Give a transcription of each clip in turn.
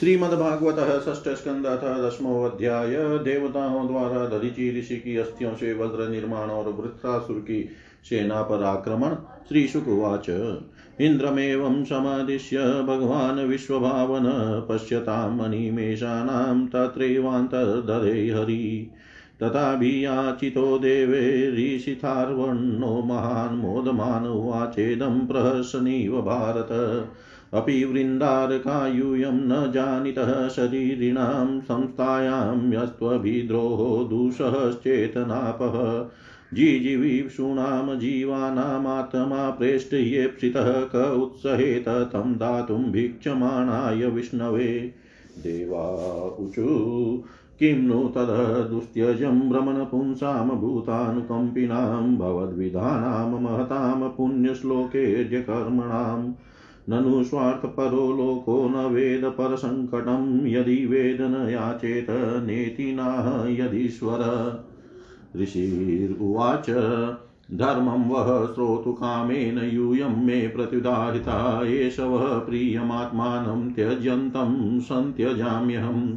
श्रीमद्भागवत ष्ठ स्कंद अथ दसमो अध्याय देवताओं द्वारा दधिची ऋषि की अस्थियों से वज्र निर्माण और वृत्रासुर की सेना पर आक्रमण श्री शुकुवाच इन्द्रमेवं समादिश्य भगवान् विश्वभावन पश्यतामनिमेषाणां तत्रैवान्तर्दधे हरि। तथाभियाचितो देवे ऋषिथार्वण्णो महान् मोदमान उवाचेदं प्रहसनीव भारत। अपि वृन्दारकायूयं न जानितः शरीरिणां संस्थायां यस्त्वभिद्रोहो दूषश्चेतनापः जिजीवीषूणां जीवानामात्मा प्रेष्ठयेप्सितः क उत्सहेत तं दातुं भिक्षमाणाय विष्णवे। देवाऊचु किं नु तददुस्त्यजं भ्रमणपुंसां भूतानुकम्पिनां, भवद्विधानां महतां पुण्यश्लोकेर्यकर्मणाम् ननु स्वार्थपरो लोको न वेद परसङ्कटं यदि वेद न याचेत नेति नाह यदीश्वर। ऋषिर्वाच धर्मं वः श्रोतुकामेन यूयं मे प्रत्युदारिता एष वः प्रियमात्मानं त्यजन्तं सन्त्यजाम्यहम्।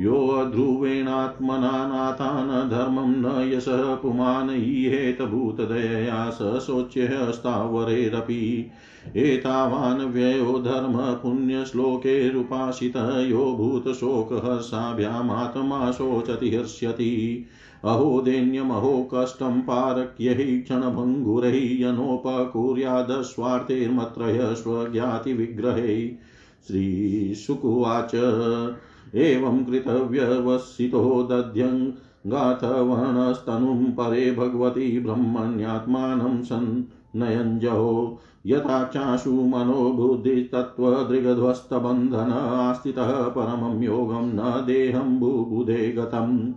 यो ध्रुवेणात्मना नाथान् धर्मं न यशः पुमान् ईहेत भूतदयया स शोच्यस्तावरेरपि एतावान् व्ययो धर्म पुण्यश्लोकैरुपासित यो भूतशोकहर्षाभ्यामात्मा शोचति हर्ष्यति अहो दैन्यमहो कष्टं पारक्यै क्षणभङ्गुरैः यनोपकुर्यादस्वार्थैर्मत्रय स्वज्ञातिविग्रहै। श्रीशुकुवाच। एवं कृतव्यवसितो दध्यङ्गाथवर्णस्तनुं परे भगवती ब्रह्मण्यात्मानं सन्नयञ्जहो। यथा चाशु मनोबुद्धितत्त्वदृगध्वस्तबन्धन आस्थितः परमं योगं न देहं बुबुधे गतम्।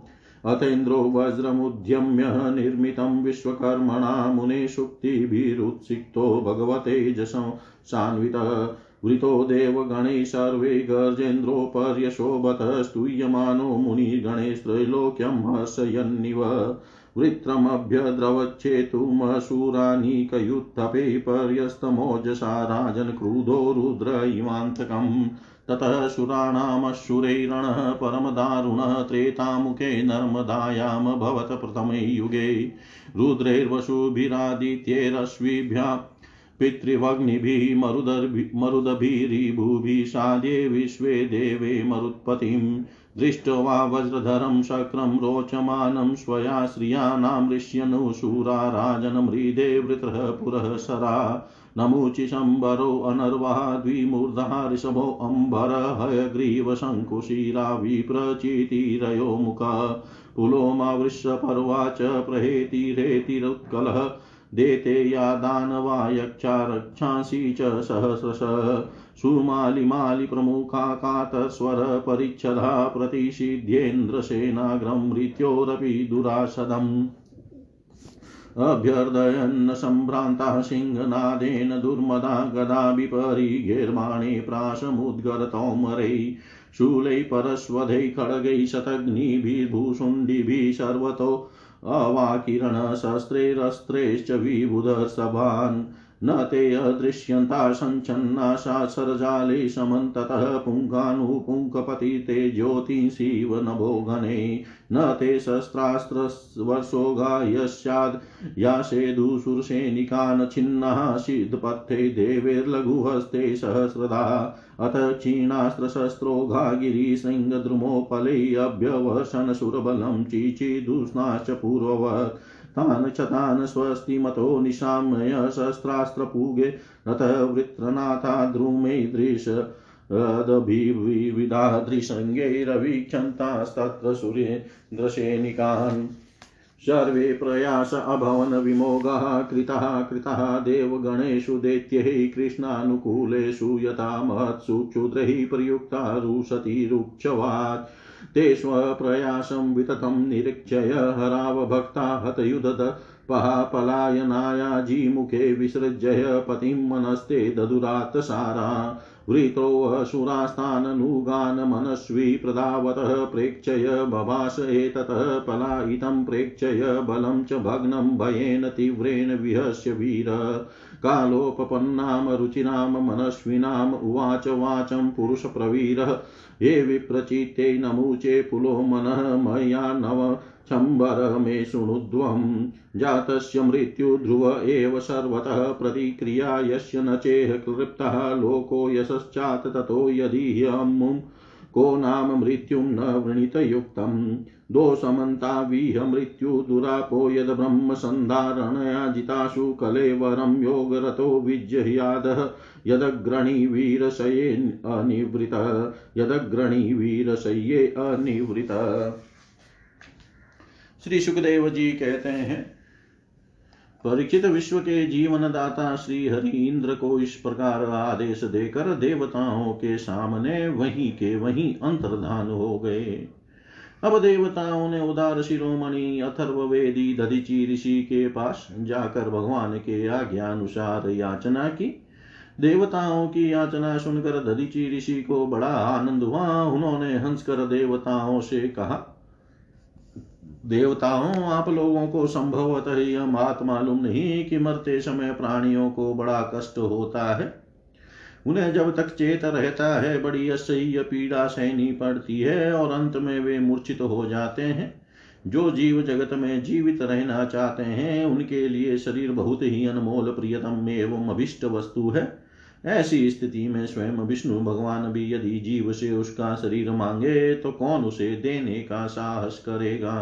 अथेन्द्रो वज्रमुद्यम्य निर्मितं विश्वकर्मणा मुने शुक्तिभिरुत्सिक्तो भगवते जशं सान्वितः। वृतो देवगणैः सर्वे गर्जेन्द्रोपर्यशोभत स्तूयमानो मुनिगणैस्त्रैलोक्यं हर्षयन्निव। वृत्रमभ्यद्रवच्छेतुमशूरानीकयुत्थपे पर्यस्तमोजसा राजन् क्रुधो रुद्र इवान्तकम् ततः सुराणामशुरैरणः परमदारुणः त्रेतामुखे नर्मदायां भवत प्रथमे युगे। रुद्रैर्वसुभिरादित्यैरश्विभ्या पितृवग्निभिः मरुदभिरिभुभिः साध्ये विश्वे देवे मरुत्पतिम् दृष्ट्वा वज्रधरं, शक्रं, रोचमानं, स्वया श्रियाणां ऋष्यनुशूरा राजनमृदे वृत्रः, पुरः, सरा। नमुचिशम्बरो अनर्वः, द्विमूर्धा ऋषभोऽम्बर हयग्रीवशङ्कुशिरा विप्रचितिरयो मुखः पुलोमावृषपर्वा च प्रहेतिरेतिरुत्कलः देते या दानवा यक्षा रक्षांसि च सहस्रश। सुमालिमालिप्रमुखा कातस्वर परिच्छदा प्रतिषिध्येन्द्रसेनाग्रं मृत्योरपि दुरासदम्। अभ्यर्दयन्न सम्भ्रान्तः सिंहनादेन दुर्मदा गदा विपरिगेर्माणे प्राशमुद्गरतौमरै शूलै परश्वधै खड्गैः शतग्निभिर्भूषुण्डिभिः सर्वतो अवाकिरणशस्त्रैरस्त्रैश्च विबुधसभान् न ते अदृश्यन्ता सञ्चन्नाशा सरजाले समन्ततः पुङ्गानुपुङ्कपति ते ज्योतिषीव नभो गणे न ते शस्त्रास्त्रवर्षोगा यस्याद् यासेदुशुरसैनिकान् छिन्नः सिद्धपथे देवैर्लघुहस्ते सहस्रदा। अथ क्षीणास्त्रशस्त्रोघा गिरिशृङ्गद्रुमोपलैरभ्यवसनसुरबलं चिचिदुष्णाश्च पूर्ववत्। तान् च तान् स्वस्तिमतो निशाम्य शस्त्रास्त्रपूगे रतः वृत्रनाथा द्रुमैदृश दभिविदादृशङ्गैरवीक्षन्तास्तत्र सुरेन्द्रसैनिकान् सर्वे प्रयास अभवन् विमोगः कृतः कृतः देवगणेषु दैत्यैः कृष्णानुकूलेषु यथा महत्सु क्षुद्रैः प्रयुक्ता रुशतिरुक्षवात् ते स्वप्रयासं विततं निरीक्षय हरावभक्ता हतयुदत पलायनायाजीमुखे विसृज्य पतिं मनस्ते ददुरात्सारा वृतोऽसुरास्ताननुगान् मनस्वी प्रदावतः प्रेक्षय बभाष एततः पलायितं प्रेक्षय बलं च भग्नं भयेन तीव्रेण विहस्य वीर कालोपपन्नां रुचिरां मनस्विनाम्, उवाच, वाचं, पुरुषप्रवीरः। हे विप्रचित्ते नमुचे पुलो मनः, मया नव शम्बर मे शृणुध्वम् जातस्य मृत्युध्रुव एव सर्वतः, प्रतिक्रिया यस्य न चेह कृप्तः लोको यशश्चात् ततो यदीह्यमुं को नाम मृत्युं न वृणीतयुक्तम्। दोषमन्ताविह मृत्युदुरापो यद्ब्रह्मसन्धारणया जितासु कलेवरं योगरतो विजह्यादः यदग्रणी वीरशये अनिवृत। यदग्रणी वीरशय्ये अनिवृत। श्री सुखदेव जी कहते हैं परीक्षित विश्व के जीवन दाता श्री हरि इंद्र को इस प्रकार आदेश देकर देवताओं के सामने वहीं के वहीं अंतर्धान हो गए। अब देवताओं ने उदार शिरोमणि अथर्वेदी दधिची ऋषि के पास जाकर भगवान के आज्ञानुसार याचना की। देवताओं की याचना सुनकर दधिची ऋषि को बड़ा आनंद हुआ। उन्होंने हंसकर देवताओं से कहा, देवताओं, आप लोगों को संभवतः यह बात मालूम नहीं कि मरते समय प्राणियों को बड़ा कष्ट होता है। उन्हें जब तक चेत रहता है, बड़ी असह्य पीड़ा सहनी पड़ती है और अंत में वे मूर्छित हो जाते हैं। जो जीव जगत में जीवित रहना चाहते हैं, उनके लिए शरीर बहुत ही अनमोल, प्रियतम एवं अभिष्ट वस्तु है। ऐसी स्थिति में स्वयं विष्णु भगवान भी यदि जीव से उसका शरीर मांगे तो कौन उसे देने का साहस करेगा?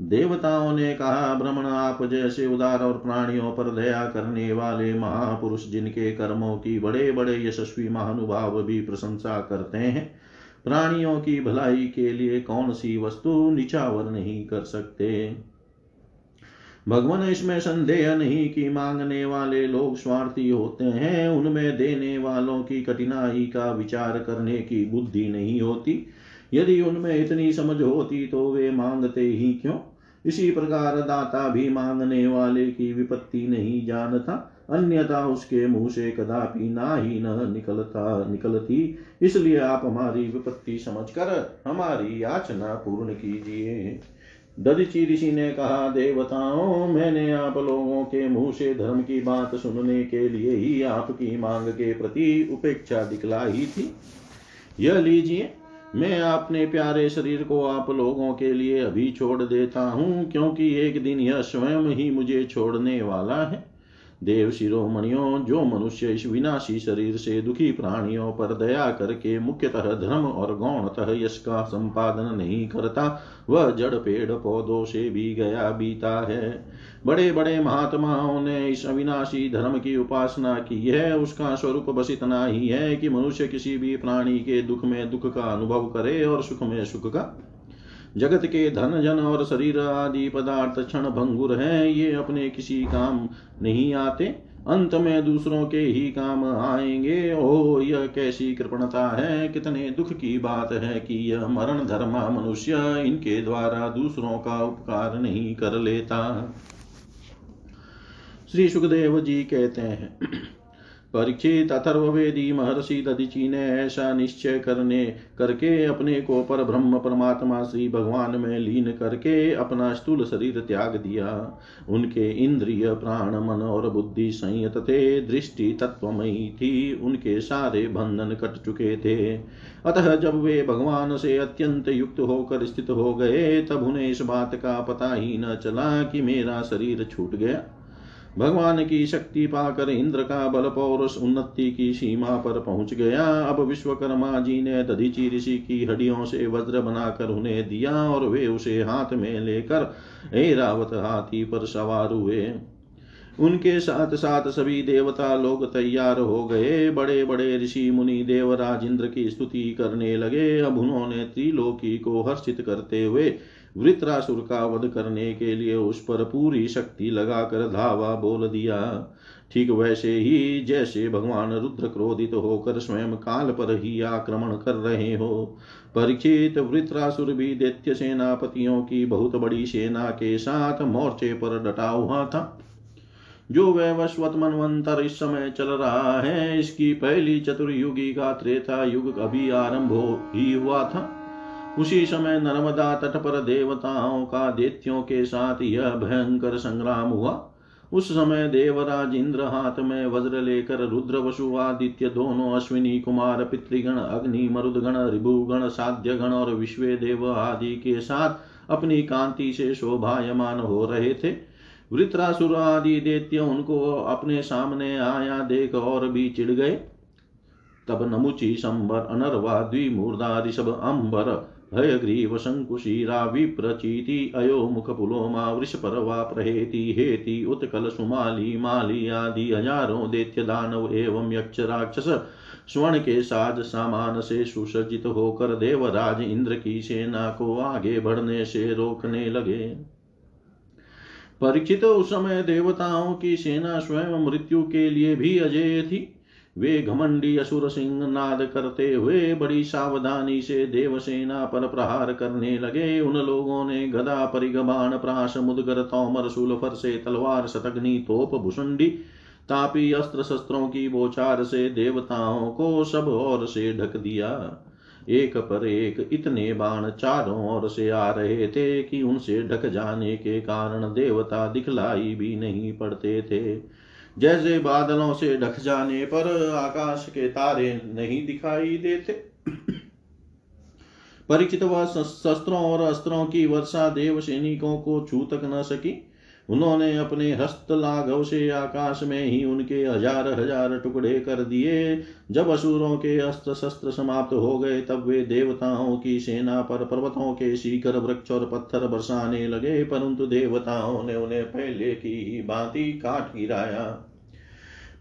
देवताओं ने कहा भ्रमण आप जैसे उदार और प्राणियों पर दया करने वाले महापुरुष, जिनके कर्मों की बड़े बड़े यशस्वी महानुभाव भी प्रशंसा करते हैं, प्राणियों की भलाई के लिए कौन सी वस्तु निचावर नहीं कर सकते? भगवान, इसमें संदेह नहीं कि मांगने वाले लोग स्वार्थी होते हैं। उनमें देने वालों की कठिनाई का विचार करने की बुद्धि नहीं होती। यदि उनमें इतनी समझ होती तो वे मांगते ही क्यों? इसी प्रकार दाता भी मांगने वाले की विपत्ति नहीं जानता, अन्यथा उसके मुँह से कदापि ना ही न निकलता, निकलती। इसलिए आप हमारी विपत्ति समझकर हमारी याचना पूर्ण कीजिए। दधिची ऋषि ने कहा, देवताओं, मैंने आप लोगों के मुँह से धर्म की बात सुनने के लिए ही आपकी मांग के प्रति उपेक्षा दिखलाई थी। यह लीजिए। मैं अपने प्यारे शरीर को आप लोगों के लिए अभी छोड़ देता हूँ, क्योंकि एक दिन यह स्वयं ही मुझे छोड़ने वाला है। देव शिरोमणियों, जो मनुष्य इस विनाशी शरीर से दुखी प्राणियों पर दया करके मुख्यतः धर्म और गौणतः यश का संपादन नहीं करता, वह जड़ पेड़ पौधों से भी गया बीता है। बड़े बड़े महात्माओं ने इस अविनाशी धर्म की उपासना की है। उसका स्वरूप बस इतना ही है कि मनुष्य किसी भी प्राणी के दुख में दुख का अनुभव करे और सुख में सुख का जगत के धन, जन और शरीर आदि पदार्थ क्षण भंगुर हैं, ये अपने किसी काम नहीं आते। अंत में दूसरों के ही काम आएँगे। ओ यह कैसी कृपणता है, कितने दुख की बात है कि यह मरण धर्मा मनुष्य इनके द्वारा दूसरों का उपकार नहीं कर लेता। श्री सुखदेव जी कहते हैं परीक्षित अथर्वेदी महर्षि दधिची ने ऐसा निश्चय करने करके अपने को पर ब्रह्म परमात्मा श्री भगवान में लीन करके अपना स्थूल शरीर त्याग दिया। उनके इंद्रिय, प्राण, मन और बुद्धि संयत थे, दृष्टि तत्वमयी थी, उनके सारे बंधन कट चुके थे। अतः जब वे भगवान से अत्यंत युक्त होकर स्थित हो गए, तब उन्हें इस बात का पता ही न चला कि मेरा शरीर छूट गया। भगवान की शक्ति पाकर इंद्र का बल पौरुष उन्नति की सीमा पर पहुँच गया। अब विश्वकर्मा जी ने दधीची ऋषि की हड्डियों से वज्र बनाकर उन्हें दिया और वे उसे हाथ में लेकर ऐरावत हाथी पर सवार हुए। उनके साथ साथ सभी देवता लोग तैयार हो गए। बड़े बड़े ऋषि मुनि देवराज इंद्र की स्तुति करने लगे। अब उन्होंने त्रिलोकी को हर्षित करते हुए वृत्रासुर का वध करने के लिए उस पर पूरी शक्ति लगाकर धावा बोल दिया। ठीक वैसे ही जैसे भगवान रुद्र क्रोधित होकर स्वयं काल पर ही आक्रमण कर रहे हो परीक्षित वृत्रासुर भी दैत्य सेनापतियों की बहुत बड़ी सेना के साथ मोर्चे पर डटा हुआ था। जो वैवस्वत मनवंतर इस समय चल रहा है, इसकी पहली चतुर्युगी का त्रेता युग अभी आरंभ ही हुआ था। उसी समय नर्मदा तट पर देवताओं का देत्यों के साथ यह भयंकर संग्राम हुआ। उस समय देवराज इंद्र हाथ में वज्र लेकर रुद्र वसु आदित्य, दोनों अश्विनी कुमार, पितृगण, अग्नि, मरुदगण, रिभुगण साध्य गण और विश्व देव आदि के साथ अपनी कांति से शोभायमान हो रहे थे। वृत्रासुर आदि देत्य उनको अपने सामने आया देख और भी चिढ़ गए। तब नमुचि, संबर, अनर्वा द्विमूर्धा ऋषभ अंबर हयग्रीव शङ्कुशीरा विप्रचीति अयो मुखपुलोमा वृषपर्वा प्रहेति हेति उत्कल सुमाली माली आदि हज़ारों दैत्य दानव एवं यक्ष राक्षस स्वर्ण के साज सामान से सुसज्जित होकर देवराज इंद्र की सेना को आगे बढ़ने से रोकने लगे। परीक्षित उस समय देवताओं की सेना स्वयं मृत्यु के लिए भी अजय थी। वे घमंडी असुर सिंह नाद करते हुए बड़ी सावधानी से देवसेना पर प्रहार करने लगे। उन लोगों ने गदा परिगबाण प्राश मुदगर तोमर शूल से तलवार शतग्नि तोप भुषुंडी तापी अस्त्र शस्त्रों की बोचार से देवताओं को सब ओर से ढक दिया। एक पर एक इतने बाण चारों ओर से आ रहे थे कि उनसे ढक जाने के कारण देवता दिखलाई भी नहीं पड़ते थे। जैसे बादलों से ढक जाने पर आकाश के तारे नहीं दिखाई देते। परिचित व शस्त्रों और अस्त्रों की वर्षा देव सैनिकों को छू तक न सकी। उन्होंने अपने हस्त लाघव से आकाश में ही उनके हज़ार हज़ार टुकड़े कर दिए। जब असुरों के अस्त्र शस्त्र समाप्त हो गए, तब वे देवताओं की सेना पर पर्वतों के शिखर वृक्ष और पत्थर बरसाने लगे, परंतु देवताओं ने उन्हें पहले की भांति काट गिराया।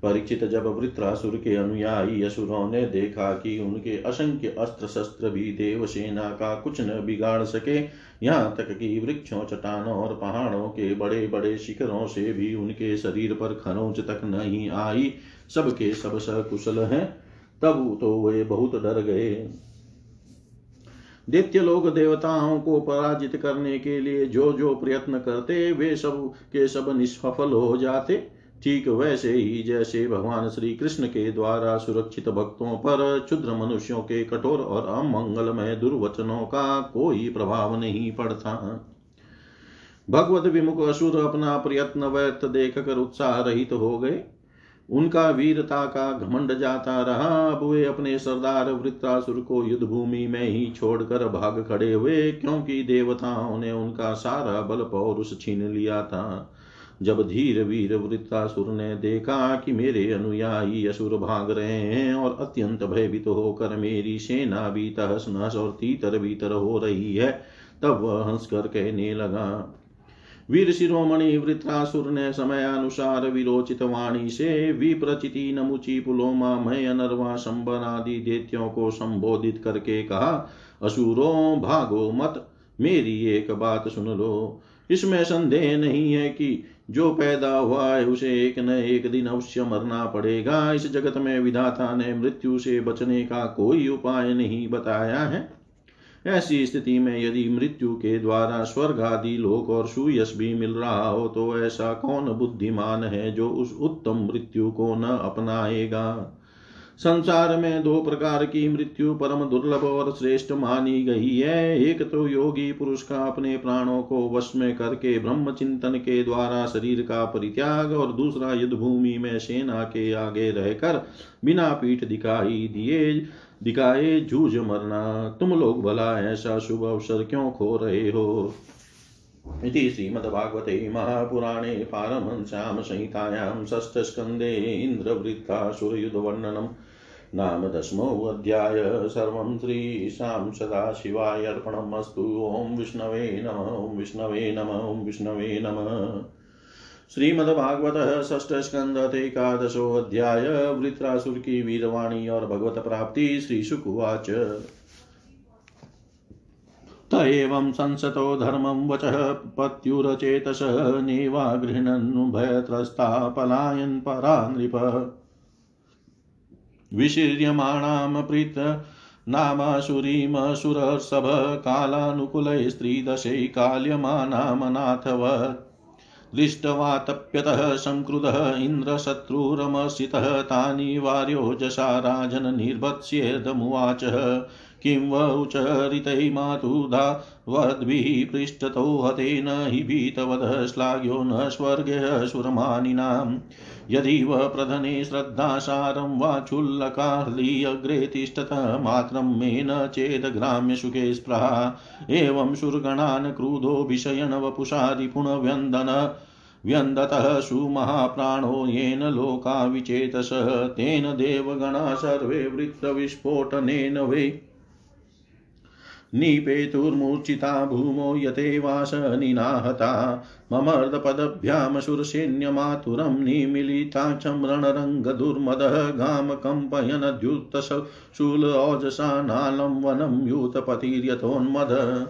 परीक्षित जब वृत्रासुर के अनुयायी असुरों ने देखा कि उनके असंख्य अस्त्र शस्त्र भी देव सेना का कुछ न बिगाड़ सके, यहाँ तक कि वृक्षों, चट्टानों और पहाड़ों के बड़े बड़े शिखरों से भी उनके शरीर पर खरोंच तक नहीं आई। सबके सब सकुशल हैं, तब तो वे बहुत डर गए। दैत्य लोग देवताओं को पराजित करने के लिए जो जो प्रयत्न करते, वे सब के सब निष्फल हो जाते। ठीक वैसे ही जैसे भगवान श्री कृष्ण के द्वारा सुरक्षित भक्तों पर क्षुद्र मनुष्यों के कठोर और अमंगलमय दुर्वचनों का कोई प्रभाव नहीं पड़ता। भगवत विमुख असुर अपना प्रयत्न व्यर्थ देख कर उत्साह रहित तो हो गए। उनका वीरता का घमंड जाता रहा। अब वे अपने सरदार वृत्रासुर को युद्ध भूमि में ही छोड़कर भाग खड़े हुए, क्योंकि देवताओं ने उनका सारा बल पौरुष छीन लिया था। जब धीर वीर वृत्तासुर ने देखा कि मेरे अनुयायी असुर भाग रहे हैं और अत्यंत भयभीत तो होकर मेरी सेना भी तहस नहस और तीतर भीतर हो रही है, तब वह हंसकर कहने लगा, वीर शिरोमणि वृत्रासुर ने समय अनुसार विरोचित वाणी से विप्रचिति नमुची पुलोमा, मय अनर्वा संबर आदि देत्यों को संबोधित करके कहा, असुरों, भागो मत, मेरी एक बात सुन लो। इसमें संदेह नहीं है कि जो पैदा हुआ है उसे एक न एक दिन अवश्य मरना पड़ेगा। इस जगत में विधाता ने मृत्यु से बचने का कोई उपाय नहीं बताया है। ऐसी स्थिति में यदि मृत्यु के द्वारा स्वर्ग आदि लोक और सुयश भी मिल रहा हो तो ऐसा कौन बुद्धिमान है जो उस उत्तम मृत्यु को न अपनाएगा? संसार में दो प्रकार की मृत्यु परम दुर्लभ और श्रेष्ठ मानी गई है। एक तो योगी पुरुष का अपने प्राणों को वश में करके ब्रह्म चिंतन के द्वारा शरीर का परित्याग और दूसरा युद्ध भूमि में सेना के आगे रहकर बिना पीठ दिखाई दिए, दिखाए जूझ मरना। तुम लोग भला ऐसा शुभ अवसर क्यों खो रहे हो? इति श्रीमद्भागवते महापुराणे पारमहंस्यां संहितायां षष्ठस्कन्धे इन्द्रवृत्तासुरयुधवर्णनम् नाम दशमोऽध्याय सर्वं श्रीशां सदाशिवाय अर्पणम् अस्तु ॐ विष्णवे नम, ॐ विष्णवे नम, ॐ विष्णवे नमः। श्रीमद्भागवत षष्ठ स्कंद एकादशोऽध्याय वृत्रासुर की वीरवाणी और भगवत प्राप्ति श्री शुकुवाच त एवं संसतो धर्मं वचः, पत्युरचेतस नेवा गृह्णन् भयत्रस्ता पलायन् परा नृप विशीर्यमाणां प्रीत नामासुरीमसुरसभ कालानुकूलै स्त्रीदशै काल्यमानामनाथवत् दृष्ट्वा तप्यतः संक्रुधः इन्द्रशत्रुरमसितः तानि वार्योजसा राजन् निर्भत्स्येदमुवाच किं वौचरितै मातुधा वद्भिः पृष्ठतो हतेन हि भीतवदः श्लाघ्यो न स्वर्गेऽसुरमानिनाम् यदीव प्रधने श्रद्धासारं वा क्षुल्लकार्लीयग्रे तिष्ठत मात्रं मे न चेदग्राम्यसुखे स्पृहा। एवं सुरगणान् क्रुधोऽभिशयन वपुषादिपुनव्यन्दन व्यन्दतः सुमहाप्राणो येन लोका विचेतस तेन देवगणा सर्वे वृत्तविस्फोटनेन वै निपेतुर्मूर्छिता भूमो यतेवासनिनाहता ममर्दपदभ्यां सुरसैन्यमातुरं निमिलिताक्षं रणरङ्गदुर्मदः गामकम्पयनद्युत्तशूलोजसा नालं वनं यूतपतिर्यतोन्मद।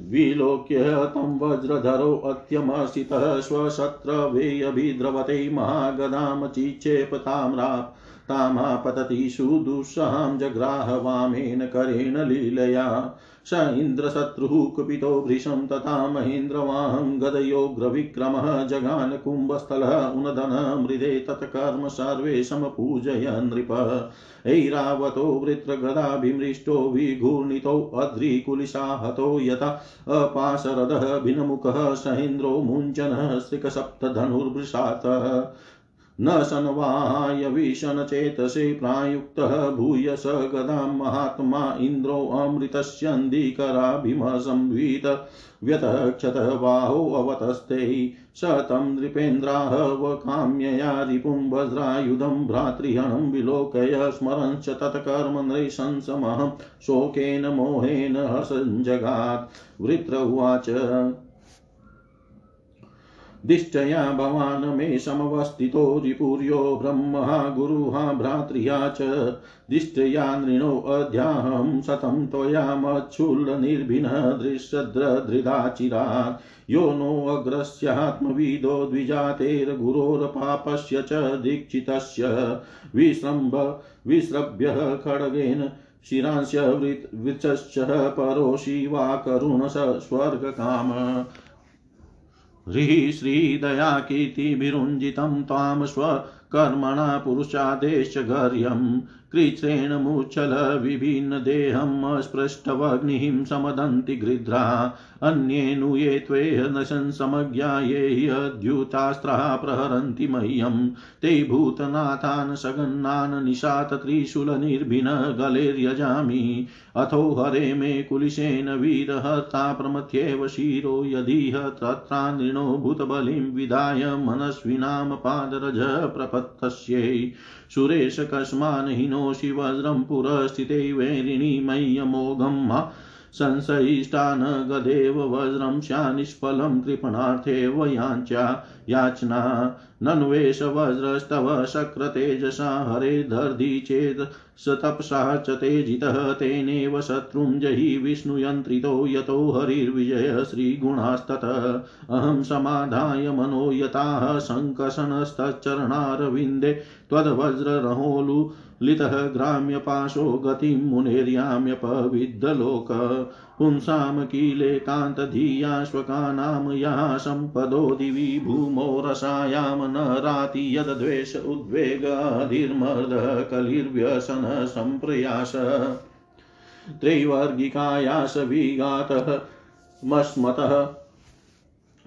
विलोक्य तं वज्रधरोऽत्यमसितः स्वशत्रवेऽभिद्रवते महागदां चिक्षेपताम्रा तामापतति सुदुःसहां जग्राह वामेन करेण लीलया। स इन्द्रशत्रुः कुपितो भृशं तथा महेन्द्रवाहं गदयोग्रविक्रमः जगान कुम्भस्थलः उनदन मृदे तत्कर्म सर्वे समपूजय नृप। ऐरावतो वृत्रगदाभिमृष्टो विघूर्णितो अध्रीकुलिशाहतो यथा अपाशरदः भिन्नमुखः सहेन्द्रो मुञ्चनः श्रिकसप्तधनुर्भृशातः न विशनचेतसे प्रायुक्तः भूय स गदां महात्मा इन्द्रोऽमृतस्यन्धिकराभिमसंवीत व्यतक्षतः बाहोऽवतस्ते स तं नृपेन्द्राहवकाम्यया रिपुं वज्रायुधं भ्रातृहणं विलोकय स्मरञ्च तत्कर्म नृशंसमहं शोकेन मोहेन हसञ्जगात् वृत्र उवाच। दिष्टया भवान् मे समवस्थितो रिपुर्यो ब्रह्महा गुरुहा भ्रातृया च। दिष्टया नृणोऽध्याहं शतं त्वया मच्छुल्लनिर्भिनः दृश्यद्रधृदाचिरात् यो नोऽग्रस्यात्मविदो द्विजातेर्गुरोरपापस्य च दीक्षितस्य। विस्रम्भ विस्रभ्यः खड्गेन शिरांस्य वृचश्च परोषि वा करुण स्वर्गकाम। ह्रीः श्रीदया कीर्तिभिरुञ्जितं त्वां स्वकर्मणा पुरुषादेश गर्यम् कृच्छ्रेण मुच्छलविभिन्नदेहम् अस्पृष्टवग्निं समदन्ति गृध्रा अन्ये त्वेह न संसमज्ञा ये ह्यद्युतास्त्राः प्रहरन्ति मह्यं। ते भूतनाथान् सगन्नान् निशात त्रिशूलनिर्भिन गलेर्यजामि अथो हरे मे कुलिशेन वीरहर्ता प्रमथ्येव शिरो यदिह तत्रानृणो भूतबलिं विधाय मनस्विनां पादरज प्रपत्तस्यै। सुरेश कस्मान् हिनोषि वज्रं पुरस्थिते वैरिणीमय्यमोघं संशयिष्टान् गदेव वज्रं स्यानिष्फलं कृपणार्थेव याञ्चा याचना। नन्वेष वज्रस्तव शक्रतेजसा हरेर्दर्धि चेत् स तपसा च तेजितः तेनेव शत्रुं जहि विष्णुयन्त्रितो यतो हरिर्विजयः श्रीगुणास्ततः। अहं समाधाय मनो यताः सङ्कसनस्तच्चरणारविन्दे त्वद्वज्ररहोलु लितः ग्राम्यपाशो गतिं मुनेर्याम्यपविद्धलोक। पुंसां कीलेकान्तधिया या सम्पदो दिवि भूमौ रसायां न राति यद्वेष उद्वेगाधिर्मर्दः कलिर्व्यसन सम्प्रयास। त्रैवर्गिकायास विघातः मस्मतः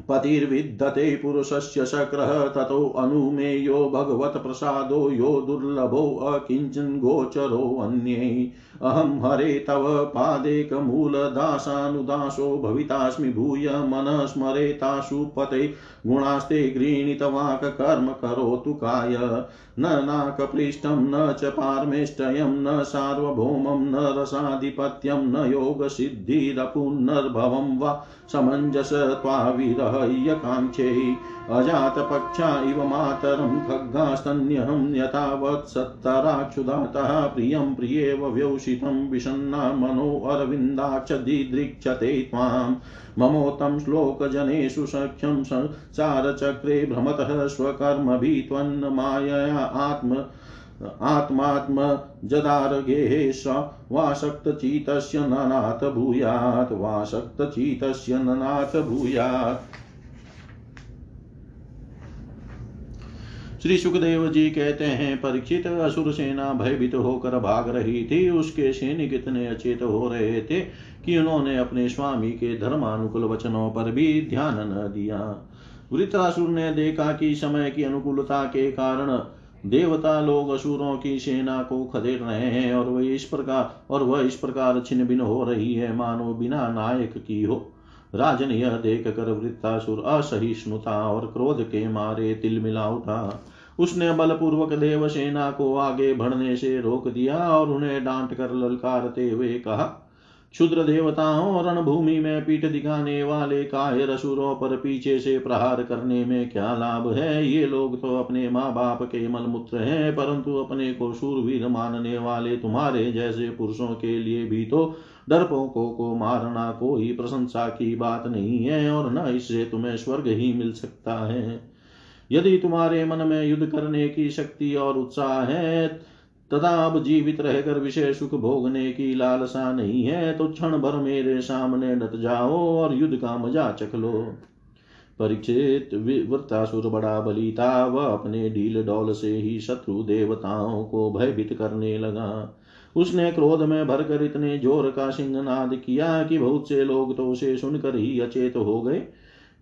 पतिर्विद्यते पुरुषस्य शक्रः, ततो अनुमेयो भगवत्प्रसादो, यो दुर्लभो अकिञ्चन गोचरोऽन्यै अहं हरे तव पादेकमूलदासानुदासो भवितास्मि भूय मनः स्मरेताशु पते। गुणास्ते गृहीतवाक् कर्म करोतु काय। न नाकपृष्ठं, न च पारमेष्टयं, न सार्वभौमं, न रसाधिपत्यं, न योगसिद्धिरपुनर्भवं वा। समञ्जस त्वाविरहय्यकाङ्क्षै अजातपक्षा इव मातरं खड्गास्तन्यहं यथावत्सत्तराक्षुधातः प्रियं प्रियेव व्यवसितं विषन्ना मनो मनोऽरविन्दाक्ष दिदृक्षते त्वां। ममोतं श्लोकजनेषु सख्यं संसारचक्रे भ्रमतः स्वकर्मभिः त्वन्मायया आत्म आत्मात्मजदारगेः स वासक्तचितस्य ननाथ भूयात्, वासक्तचितस्य ननाथ भूयात्। श्री सुखदेव जी कहते हैं, परीक्षित असुर सेना भयभीत होकर भाग रही थी। उसके सैनिक इतने अचेत हो रहे थे कि उन्होंने अपने स्वामी के धर्मानुकूल वचनों पर भी ध्यान न दिया। वृत्रासुर ने देखा कि समय की अनुकूलता के कारण देवता लोग असुरों की सेना को खदेड़ रहे हैं और वह इस प्रकार, और वह इस प्रकार छिन्न भिन्न हो रही है, मानो बिना नायक की हो। राजन यह देख कर वृत्तासुर असहिष्णुता और क्रोध के मारे तिल मिला उठा। उसने बलपूर्वक देव सेना को आगे बढ़ने से रोक दिया और उन्हें डांट कर ललकारते हुए कहा क्षुद्र देवताओं रणभूमि में पीठ दिखाने वाले कायर असुरों पर पीछे से प्रहार करने में क्या लाभ है? ये लोग तो अपने माँ बाप के मलमूत्र हैं, परंतु अपने को सूरवीर मानने वाले तुम्हारे जैसे पुरुषों के लिए भी तो डरपोकों को मारना कोई प्रशंसा की बात नहीं है और न इससे तुम्हें स्वर्ग ही मिल सकता है। यदि तुम्हारे मन में युद्ध करने की शक्ति और उत्साह है तथा अब जीवित रहकर विषय सुख भोगने की लालसा नहीं है तो क्षण भर मेरे सामने डट जाओ और युद्ध का मज़ा चख लो। परीक्षित वृत्तासुर बड़ा बली था वह अपने ढील डोल से ही शत्रु देवताओं को भयभीत करने लगा। उसने क्रोध में भरकर इतने ज़ोर का सिंहनाद किया कि बहुत से लोग तो उसे सुनकर ही अचेत हो गए।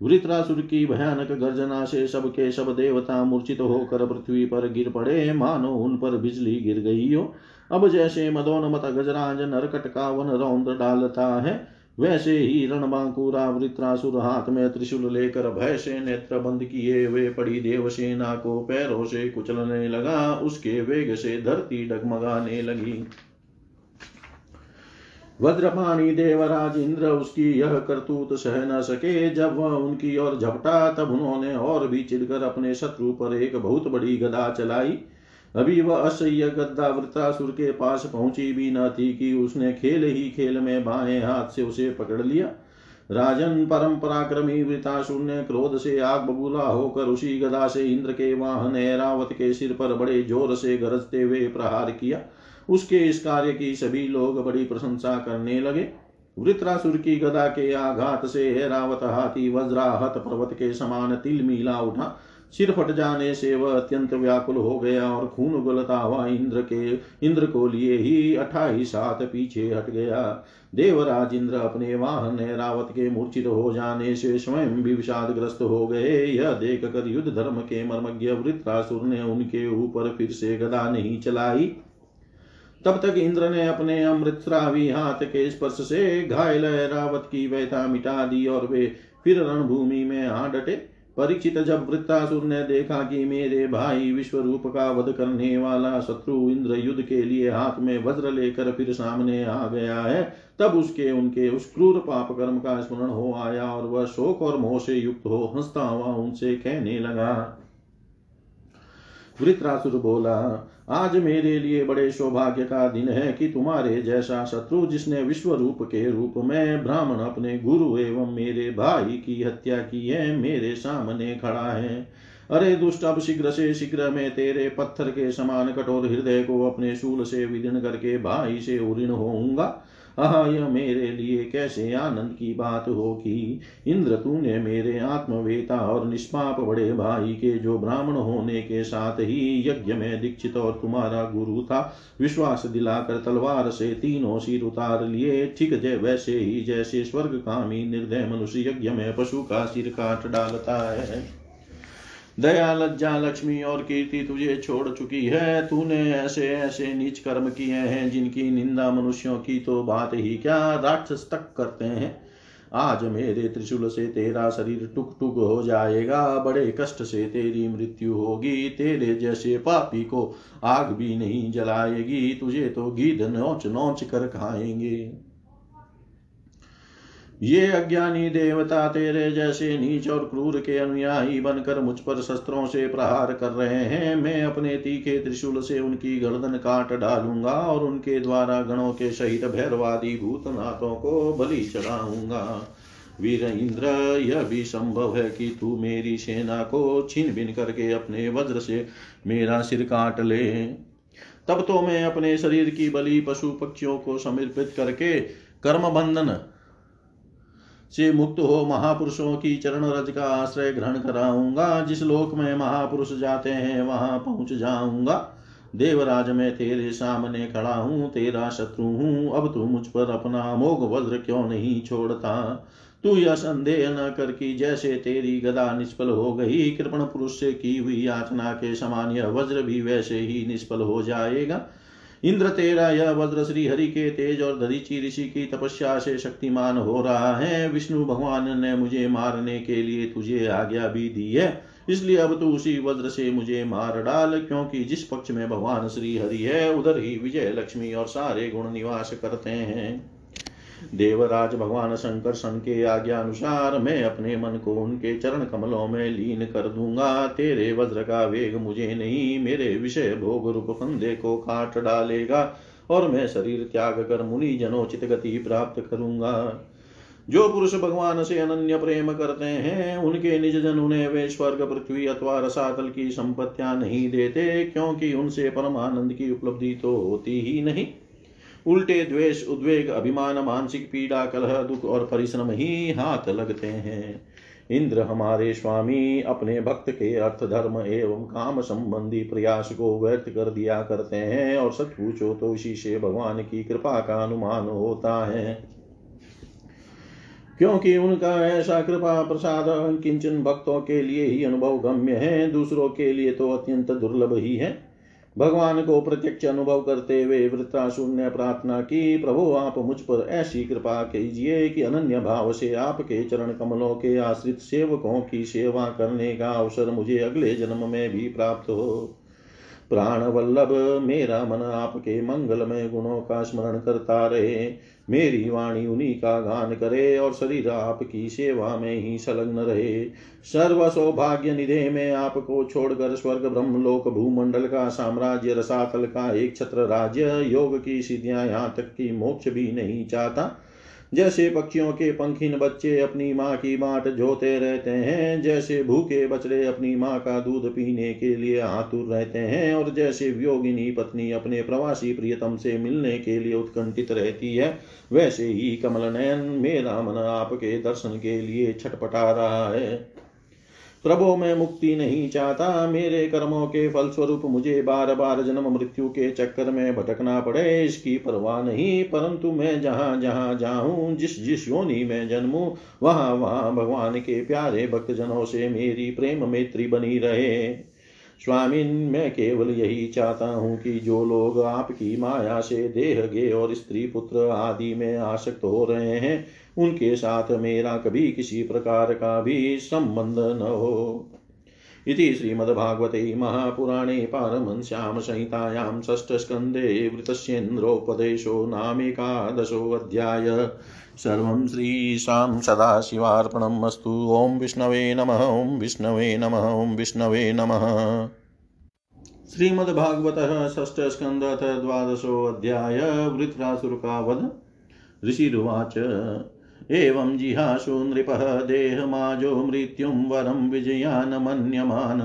वृत्रासुर की भयानक गर्जना से सब के सब देवता मूर्छित होकर पृथ्वी पर गिर पड़े, मानो उन पर बिजली गिर गई हो अब जैसे मदोनमत गजराज नरकट का वन रौंद डालता है, वैसे ही रणबांकुरा वृत्रासुर हाथ में त्रिशूल लेकर भय से नेत्र बंद किए वे पड़ी देवसेना को पैरों से कुचलने लगा, उसके वेग से धरती डगमगाने लगी। वज्रपाणी देवराज इंद्र उसकी यह करतूत सह न सके। जब वह उनकी ओर झपटा, तब उन्होंने और भी चिढ़कर अपने शत्रु पर एक बहुत बड़ी गदा चलाई। अभी वह असह्य गद्दा वृतासुर के पास पहुँची भी न थी कि उसने खेल ही खेल में बाएँ हाथ से उसे पकड़ लिया। राजन परम पराक्रमी वृतासुर ने क्रोध से आग बबूला होकर उसी गदा से इंद्र के वाहन ऐरावत के सिर पर बड़े ज़ोर से गरजते हुए प्रहार किया। उसके इस कार्य की सभी लोग बड़ी प्रशंसा करने लगे। वृत्रासुर की गदा के आघात से हैरावत हाथी वज्राहत पर्वत के समान तिल मिला उठा। सिर फट जाने से वह अत्यंत व्याकुल हो गया और खून उगलता हुआ इंद्र के, इंद्र को लिए ही अठाईस सात पीछे हट गया। देवराज इंद्र अपने वाहन रावत के मूर्छित हो जाने से स्वयं भी विषादग्रस्त हो गए। यह देख कर युद्ध धर्म के मर्मज्ञ वृत्रासुर ने उनके ऊपर फिर से गदा नहीं चलाई। तब तक इंद्र ने अपने अमृतस्रावी हाथ के स्पर्श से घायल रावत की व्यथा मिटा दी और वे फिर रणभूमि में आ डटे परीक्षित जब वृत्तासुर ने देखा कि मेरे भाई विश्व रूप का वध करने वाला शत्रु इंद्र युद्ध के लिए हाथ में वज्र लेकर फिर सामने आ गया है, तब उसके उनके उस क्रूर पाप कर्म का स्मरण हो आया और वह शोक और मोह से युक्त हो हंसता हुआ उनसे कहने लगा। वृत्रासुर बोला आज मेरे लिए बड़े सौभाग्य का दिन है कि तुम्हारे जैसा शत्रु जिसने विश्व रूप के रूप में ब्राह्मण अपने गुरु एवं मेरे भाई की हत्या की है, मेरे सामने खड़ा है। अरे दुष्ट, अब शीघ्र से शीघ्र में तेरे पत्थर के समान कठोर हृदय को अपने शूल से विदीर्ण करके भाई से उऋण होऊँगा। आह, यह मेरे लिए कैसे आनंद की बात होगी? इंद्र, तूने मेरे आत्मवेता और निष्पाप बड़े भाई के जो ब्राह्मण होने के साथ ही यज्ञ में दीक्षित और तुम्हारा गुरु था, विश्वास दिलाकर तलवार से तीनों सिर उतार लिए। ठीक जय वैसे ही जैसे स्वर्ग कामी निर्दय मनुष्य यज्ञ में पशु का सिर काट डालता है। दया, लज्जा, लक्ष्मी और कीर्ति तुझे छोड़ चुकी है। तूने ऐसे ऐसे नीच कर्म किए हैं जिनकी निंदा मनुष्यों की तो बात ही क्या राक्षस तक करते हैं? आज मेरे त्रिशूल से तेरा शरीर टुक टुक हो जाएगा, बड़े कष्ट से तेरी मृत्यु होगी। तेरे जैसे पापी को आग भी नहीं जलाएगी, तुझे तो गीध नोच नोच कर खाएँगे। ये अज्ञानी देवता तेरे जैसे नीच और क्रूर के अनुयायी बनकर मुझ पर शस्त्रों से प्रहार कर रहे हैं। मैं अपने तीखे त्रिशूल से उनकी गर्दन काट डालूँगा और उनके द्वारा गणों के सहित भैरवादी भूतनाथों को बलि चढ़ाऊँगा। वीर इंद्र, यह भी संभव है कि तू मेरी सेना को छीन बिन करके अपने वज्र से मेरा सिर काट ले। तब तो मैं अपने शरीर की बलि पशु पक्षियों को समर्पित करके कर्म बंधन से मुक्त हो महापुरुषों की चरण रज का आश्रय ग्रहण कराऊँगा। जिस लोक में महापुरुष जाते हैं, वहाँ पहुँच जाऊँगा। देवराज मैं तेरे सामने खड़ा हूँ, तेरा शत्रु हूँ। अब तू मुझ पर अपना अमोघ वज्र क्यों नहीं छोड़ता? तू यह संदेह न कर कि जैसे तेरी गदा निष्फल हो गई, कृपण पुरुष से की हुई याचना के समान यह वज्र भी वैसे ही निष्फल हो जाएगा। इंद्र तेरा यह वज्र श्री हरि के तेज और धरीची ऋषि की तपस्या से शक्तिमान हो रहा है। विष्णु भगवान ने मुझे मारने के लिए तुझे आज्ञा भी दी है। इसलिए अब तू उसी वज्र से मुझे मार डाल, क्योंकि जिस पक्ष में भगवान श्री हरि है, उधर ही विजय लक्ष्मी और सारे गुण निवास करते हैं। देवराज भगवान शंकर सन के आज्ञा अनुसार मैं अपने मन को उनके चरण कमलों में लीन कर दूँगा। तेरे वज्र का वेग मुझे नहीं, मेरे विषय भोग रूप फंदे को काट डालेगा और मैं शरीर त्याग कर मुनि जनोचित गति प्राप्त करूँगा। जो पुरुष भगवान से अनन्य प्रेम करते हैं, उनके निज जन उन्हें वे स्वर्ग, पृथ्वी अथवा रसातल की संपत्तियाँ नहीं देते, क्योंकि उनसे परमानंद की उपलब्धि तो होती ही नहीं। उल्टे द्वेष, उद्वेग, अभिमान, मानसिक पीड़ा, कलह, दुख और परिश्रम ही हाथ लगते हैं। इंद्र हमारे स्वामी अपने भक्त के अर्थ, धर्म एवं काम संबंधी प्रयास को व्यर्थ कर दिया करते हैं और सच पूछो तो इसी से भगवान की कृपा का अनुमान होता है। क्योंकि उनका ऐसा कृपा प्रसाद किंचन भक्तों के लिए ही अनुभव गम्य है, दूसरों के लिए तो अत्यंत दुर्लभ ही है। भगवान को प्रत्यक्ष अनुभव करते हुए वृत्रासुर ने प्रार्थना की, प्रभु, आप मुझ पर ऐसी कृपा कीजिए कि अनन्य भाव से आपके चरण कमलों के आश्रित सेवकों की सेवा करने का अवसर मुझे अगले जन्म में भी प्राप्त हो। प्राण वल्लभ मेरा मन आपके मंगलमय गुणों का स्मरण करता रहे। मेरी वाणी उन्हीं का गान करे और शरीर आपकी सेवा में ही संलग्न रहे। सर्व सौभाग्य निधे में आपको छोड़कर स्वर्ग, ब्रह्मलोक, भूमंडल का साम्राज्य, रसातल का एक छत्र राज्य, योग की सिद्धियाँ यहाँ तक की मोक्ष भी नहीं चाहता। जैसे पक्षियों के पंखीन बच्चे अपनी माँ की बाट झोते रहते हैं, जैसे भूखे बछड़े अपनी माँ का दूध पीने के लिए आतुर रहते हैं, और जैसे वियोगिनी पत्नी अपने प्रवासी प्रियतम से मिलने के लिए उत्कंठित रहती है, वैसे ही कमल नयन मेरा मन आपके दर्शन के लिए छटपटा रहा है। प्रभो मैं मुक्ति नहीं चाहता। मेरे कर्मों के फलस्वरूप मुझे बार बार जन्म मृत्यु के चक्कर में भटकना पड़े। इसकी परवाह नहीं, परंतु मैं जहाँ जहाँ जाऊँ, जिस जिस योनि में जन्मू, वहाँ वहाँ भगवान के प्यारे भक्तजनों से मेरी प्रेम मैत्री बनी रहे। स्वामीन मैं केवल यही चाहता हूँ कि जो लोग आपकी माया से देह गे और स्त्री पुत्र आदि में आसक्त हो रहे हैं उनके साथ मेरा कभी किसी प्रकार का भी संबंध न हो। इति श्रीमद्भागवते महापुराणे पारमंस्यां संहितायां षष्ठस्कन्धे वृतस्येन्द्रोपदेशो नामेकादशोऽध्याय सर्वं श्रीशां सदाशिवार्पणम् अस्तु। ॐ विष्णवे नमः, ॐ विष्णवे नमः, ॐ विष्णवे नमः। श्रीमद्भागवतः षष्ठस्कन्धः द्वादशोऽध्याय वृत्रासुर का वध ऋषिरुवाच। एवं जिहासु नृपः देहमाजो मृत्युं वरं विजयान् मन्यमान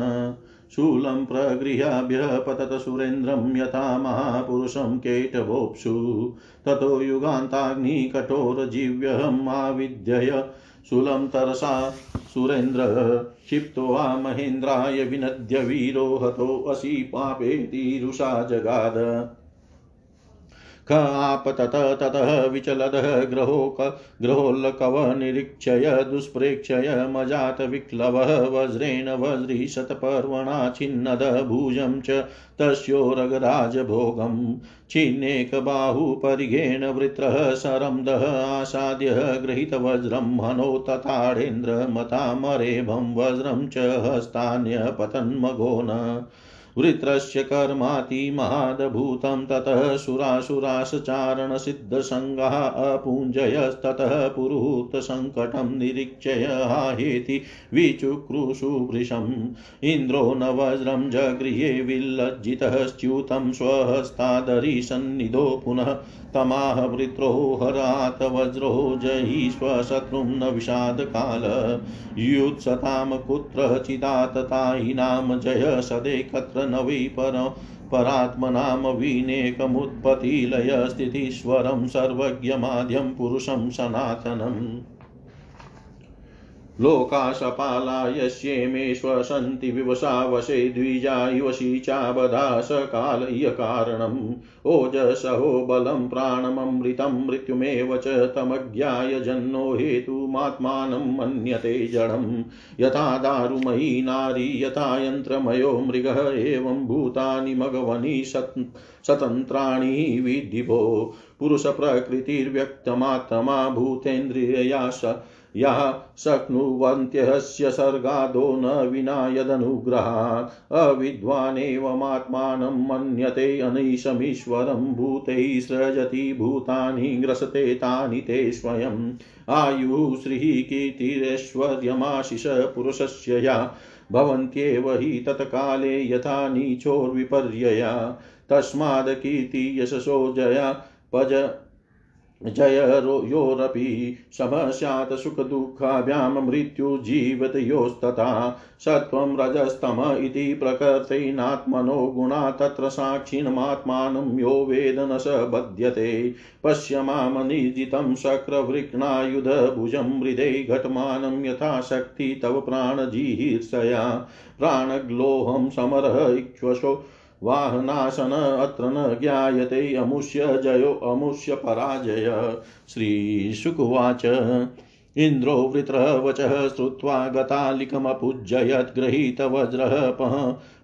शूलं प्रगृह्याभ्यः पतत सुरेन्द्रं यथा महापुरुषं केटवोप्सु ततो युगान्ताग्निकठोरजीव्यहम् आविद्यय शूलं तरसा सुरेन्द्र क्षिप्तो वा महेन्द्राय विनद्य वीरो हतोऽसि पापेतिरुषा जगाद। खापतत ततः विचलदः ग्रहो ग्रहोल्लकवनिरीक्षय, दुष्प्रेक्षय, मजात विक्लवः, वज्रेण वज्रीशतपर्वणा छिन्नद भुजं च तस्योरगराजभोगम् छिन्नेकबाहुपरिघेण वृत्रः शरं दः आसाद्य गृहीतवज्रं हनो तथाढेन्द्रमतामरेभं वज्रं च हस्तान्यपतन्मघो न। वृत्रस्य कर्माति महादभूतं ततः सुरासुरासचारणसिद्धसङ्गः अपुञ्जयस्ततः पुरुहूतसङ्कटं निरीक्षय हाहेति विचुक्रुषुभृशम् इन्द्रो न वज्रं जगृहे विल्लज्जितः च्युतं स्वहस्तादरिसन्निधो पुनः तमाह वृत्रो हरात वज्रो जयि स्वशत्रुं न विषादकाल युत्सतां कुत्र चिदाततायिनां जय सदेकत्र न वै पर परात्मनां विनेकमुत्पत्तिलयस्थितीश्वरं सर्वज्ञमाद्यं पुरुषं सनातनम्। लोकाशपाला यस्येमे श्वसन्ति विवशा वशे द्विजा इव शीचाबधा सकाल इयकारणम् ओजसहो बलं प्राणममृतं मृत्युमेव च तमज्ञाय जन्नो हेतुमात्मानं मन्यते जडम्। यथा दारुमयी नारी, यथा यन्त्रमयो मृगः, एवं भूतानि मघवनि सत् स्वतन्त्राणि विधिभो पुरुषप्रकृतिर्व्यक्तमात्मा भूतेन्द्रियया यः शक्नुवन्त्यस्य सर्गादो न विना यदनुग्रहात्। अविद्वानेवमात्मानं मन्यते अनैशमीश्वरं भूतैः सृजति भूतानि ग्रसते तानि ते स्वयम्। आयुः श्रीः कीर्तिरैश्वर्यमाशिष पुरुषस्य या। भवन्त्येव हि तत्काले यथा नीचोर्विपर्यया। तस्माद् कीर्ति यशसो जया। पज जययोरपि समः स्यात् सुखदुःखाभ्यां मृत्युजीवतयोस्तथा सत्त्वं रजस्तम इति प्रकृतेनात्मनो गुणा तत्र साक्षिणमात्मानं यो वेद न स बध्यते। पश्य मामनिजितं शक्रवृक्णायुधभुजं हृदे घटमानं यथा शक्ति तव प्राणजीहीर्षया प्राणग्लोहं समरः इक्ष्वशो वाहनाशन अत्र न ज्ञायते अमुष्य जयो अमुष्य पराजय श्रीशुकुवाच। इन्द्रो वृत्रवचः श्रुत्वा गतालिकमपूज्ययत् गृहीतवज्रः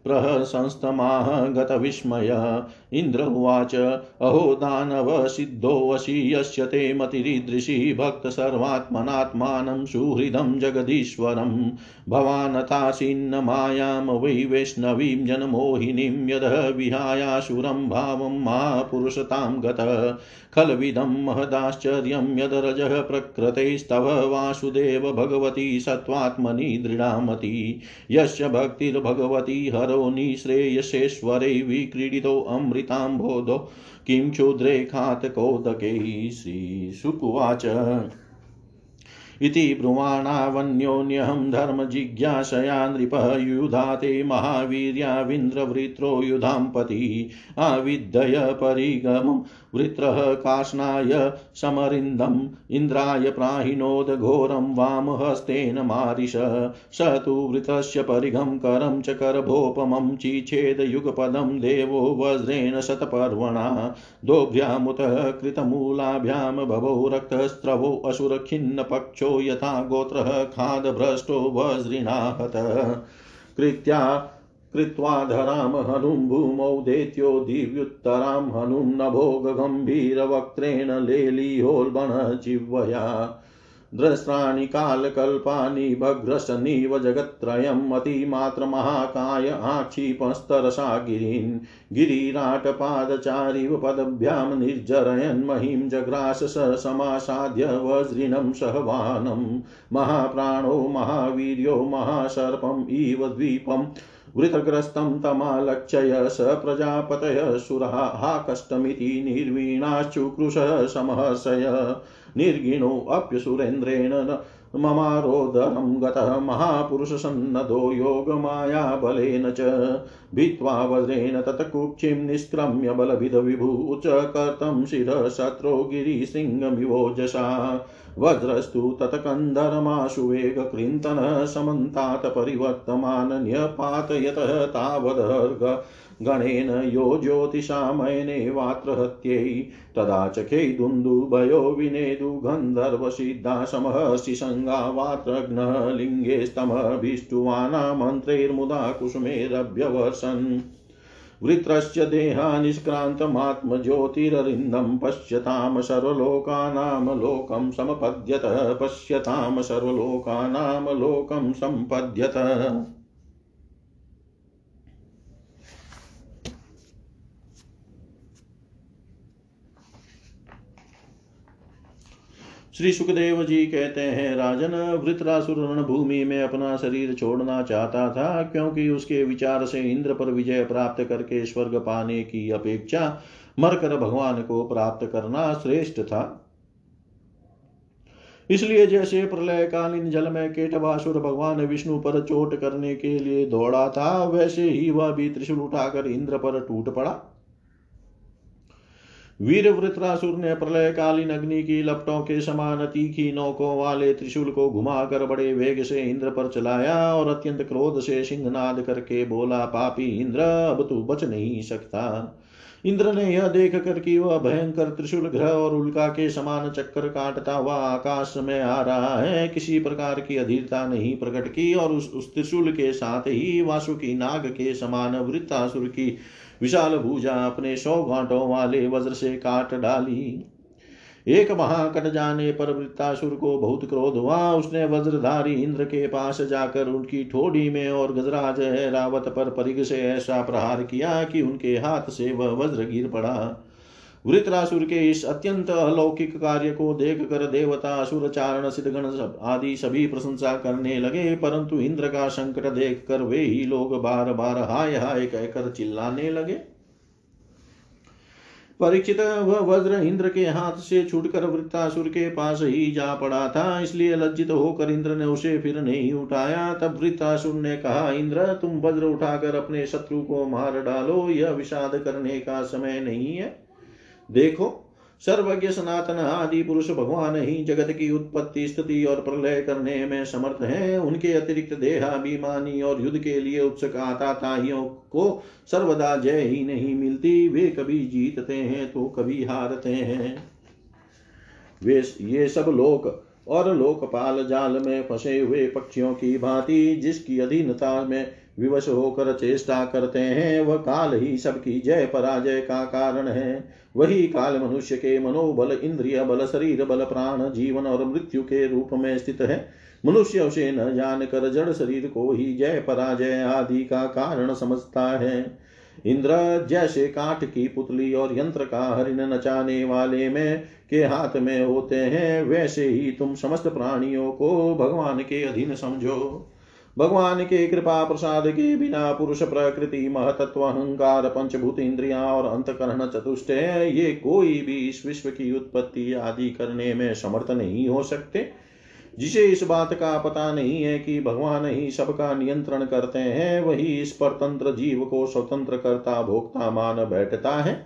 प्रहसंस्तमाः गतविस्मय इन्द्र उवाच, अहो दानव दानवसिद्धोऽसि यस्य ते मतिरीदृशी भक्तसर्वात्मनात्मानं सुहृदं जगदीश्वरं भवानतासीन्न मायां वै वैष्णवीं जनमोहिनीं यदः विहायाशुरं भावं महापुरुषतां गतः। खल्विदं महदाश्चर्यं यदरजः प्रकृतेस्तव वासुदेव भगवती सत्त्वात्मनि दृढामती। यस्य भक्तिर्भगवती हरो निःश्रेयसेश्वरे विक्रीडितोऽमृताम्भोधो किं क्षुद्रे खातकोदके श्रीशुकुवाच इति ब्रुवाणावन्योन्यहं धर्मजिज्ञासया नृपः युधा ते महावीर्याविन्द्रवृत्रो युधाम्पति आविद्धय परिगमं। वृत्रः काष्णाय समरिन्दम्, इन्द्राय प्राहिणोदघोरं वामहस्तेन मारिष। स तु वृतस्य परिघं करं च करभोपमं चिच्छेदयुगपदं देवो वज्रेण शतपर्वणा। दोभ्यामुतः कृतमूलाभ्यां भवो रक्तस्रवो असुरखिन्नपक्षो यथा गोत्रः खादभ्रष्टो वज्रिणाहत। कृत्या कृत्वाधरां हनुं भूमौ देत्यो दिव्युत्तरां हनुं नभोगगम्भीरवक्त्रेण लेलिहोल्बणजिह्वया द्रस्राणि कालकल्पानि भग्रशनिव जगत्त्रयम् अतिमात्रमहाकाय आक्षिपस्तरसा गिरीन् गिरिराटपादचारिव पदभ्यां निर्जरयन् जग्रास स समासाद्य वज्रिणं सहवानं महाप्राणो महावीर्यो महासर्पम् इव द्वीपम् वृतग्रस्तं तमालक्ष्य स प्रजापतय सुराः कष्टमिति निर्वीणाश्चुकृशः समहर्षय निर्गिणोऽप्यसुरेन्द्रेण ममारोदरं गतः महापुरुषसन्नदो योगमायाबलेन च भित्त्वा वज्रेण तत्कुक्षिं निष्क्रम्य बलभिदविभू च कर्तं शिरः शत्रो गिरिसिंहमिवोजसा वज्रस्तु तत्कन्धरमाशु वेगकृन्तनः समन्तात् परिवर्तमानन्यपातयतः तावदर्घ गणेन यो ज्योतिषामयनेवात्रहत्यै तदा चखे दुन्दुभयो विनेदु गन्धर्वसिद्धा समहर्षि सङ्गावात्रघ्नः लिङ्गे स्तमभिष्टुवाना मन्त्रैर्मुदा कुसुमेरभ्यवर्षन्। वृत्रस्य देहानिष्क्रान्तमात्मज्योतिररिन्दं पश्यतां सर्वलोकानां लोकं समपद्यत पश्यतां सर्वलोकानां लोकं सम्पद्यत। श्री सुखदेव जी कहते हैं, राजन वृत्रासुर भूमि में अपना शरीर छोड़ना चाहता था, क्योंकि उसके विचार से इंद्र पर विजय प्राप्त करके स्वर्ग पाने की अपेक्षा मरकर भगवान को प्राप्त करना श्रेष्ठ था। इसलिए जैसे प्रलय कालीन जल में केटवासुर भगवान विष्णु पर चोट करने के लिए दौड़ा था, वैसे ही वह भी त्रिशूल उठाकर इंद्र पर टूट पड़ा। वीर वृत्रासुर ने प्रलय कालीन अग्नि की लपटों के समान तीखी नौकों वाले त्रिशूल को घुमाकर बड़े वेग से इंद्र पर चलाया और अत्यंत क्रोध से सिंहनाद करके बोला पापी इंद्र अब तू बच नहीं सकता। इंद्र ने यह देख कर कि वह भयंकर त्रिशूल ग्रह और उल्का के समान चक्कर काटता हुआ आकाश में आ रहा है। किसी प्रकार की अधीरता नहीं प्रकट की और उस, उस त्रिशूल के साथ ही वासुकी नाग के समान वृत्तासुर की विशाल भूजा अपने सौ घाटों वाले वज्र से काट डाली। एक महाकट जाने पर वृत्तासुर को बहुत क्रोध हुआ। उसने वज्रधारी इंद्र के पास जाकर उनकी ठोड़ी में और गजराज रावत पर परिग से ऐसा प्रहार किया कि उनके हाथ से वह वज्र गिर पड़ा। वृत्रासुर के इस अत्यंत अलौकिक कार्य को देख कर देवता, असुर, चारण, सिद्धगण आदि सभी प्रशंसा करने लगे, परंतु इंद्र का संकट देख कर वे ही लोग बार बार हाय हाय कहकर चिल्लाने लगे। परीक्षित वह वज्र इंद्र के हाथ से छूटकर वृत्तासुर के पास ही जा पड़ा था, इसलिए लज्जित होकर इंद्र ने उसे फिर नहीं उठाया। तब वृत्तासुर ने कहा, इंद्र, तुम वज्र उठाकर अपने शत्रु को मार डालो, यह विषाद करने का समय नहीं है। देखो सर्वज्ञ सनातन आदि पुरुष भगवान ही जगत की उत्पत्ति, स्थिति और प्रलय करने में समर्थ हैं। उनके अतिरिक्त देहाभिमानी और युद्ध के लिए उत्सुक आताताइयों को सर्वदा जय ही नहीं मिलती। वे कभी जीतते हैं तो कभी हारते हैं। वे ये सब लोक और लोकपाल जाल में फंसे हुए पक्षियों की भांति, जिसकी अधीनता में विवश होकर चेष्टा करते हैं। वह काल ही सबकी जय पराजय का कारण है। वही काल मनुष्य के मनोबल, इंद्रिय बल, शरीर बल, प्राण, जीवन और मृत्यु के रूप में स्थित है। मनुष्य उसे न जान कर जड़ शरीर को ही जय पराजय आदि का कारण समझता है। इंद्र जैसे काठ की पुतली और यंत्र का हरिण नचाने वाले में के हाथ में होते हैं, वैसे ही तुम समस्त प्राणियों को भगवान के अधीन समझो। भगवान के कृपा प्रसाद के बिना पुरुष प्रकृति, महतत्व, अहंकार पंचभूत इंद्रिया और अंतकरण चतुष्ट ये कोई भी इस विश्व की उत्पत्ति आदि करने में समर्थ नहीं हो सकते। जिसे इस बात का पता नहीं है कि भगवान ही सबका नियंत्रण करते हैं, वही इस परतंत्र जीव को स्वतंत्र करता, भोक्ता, मान बैठता है।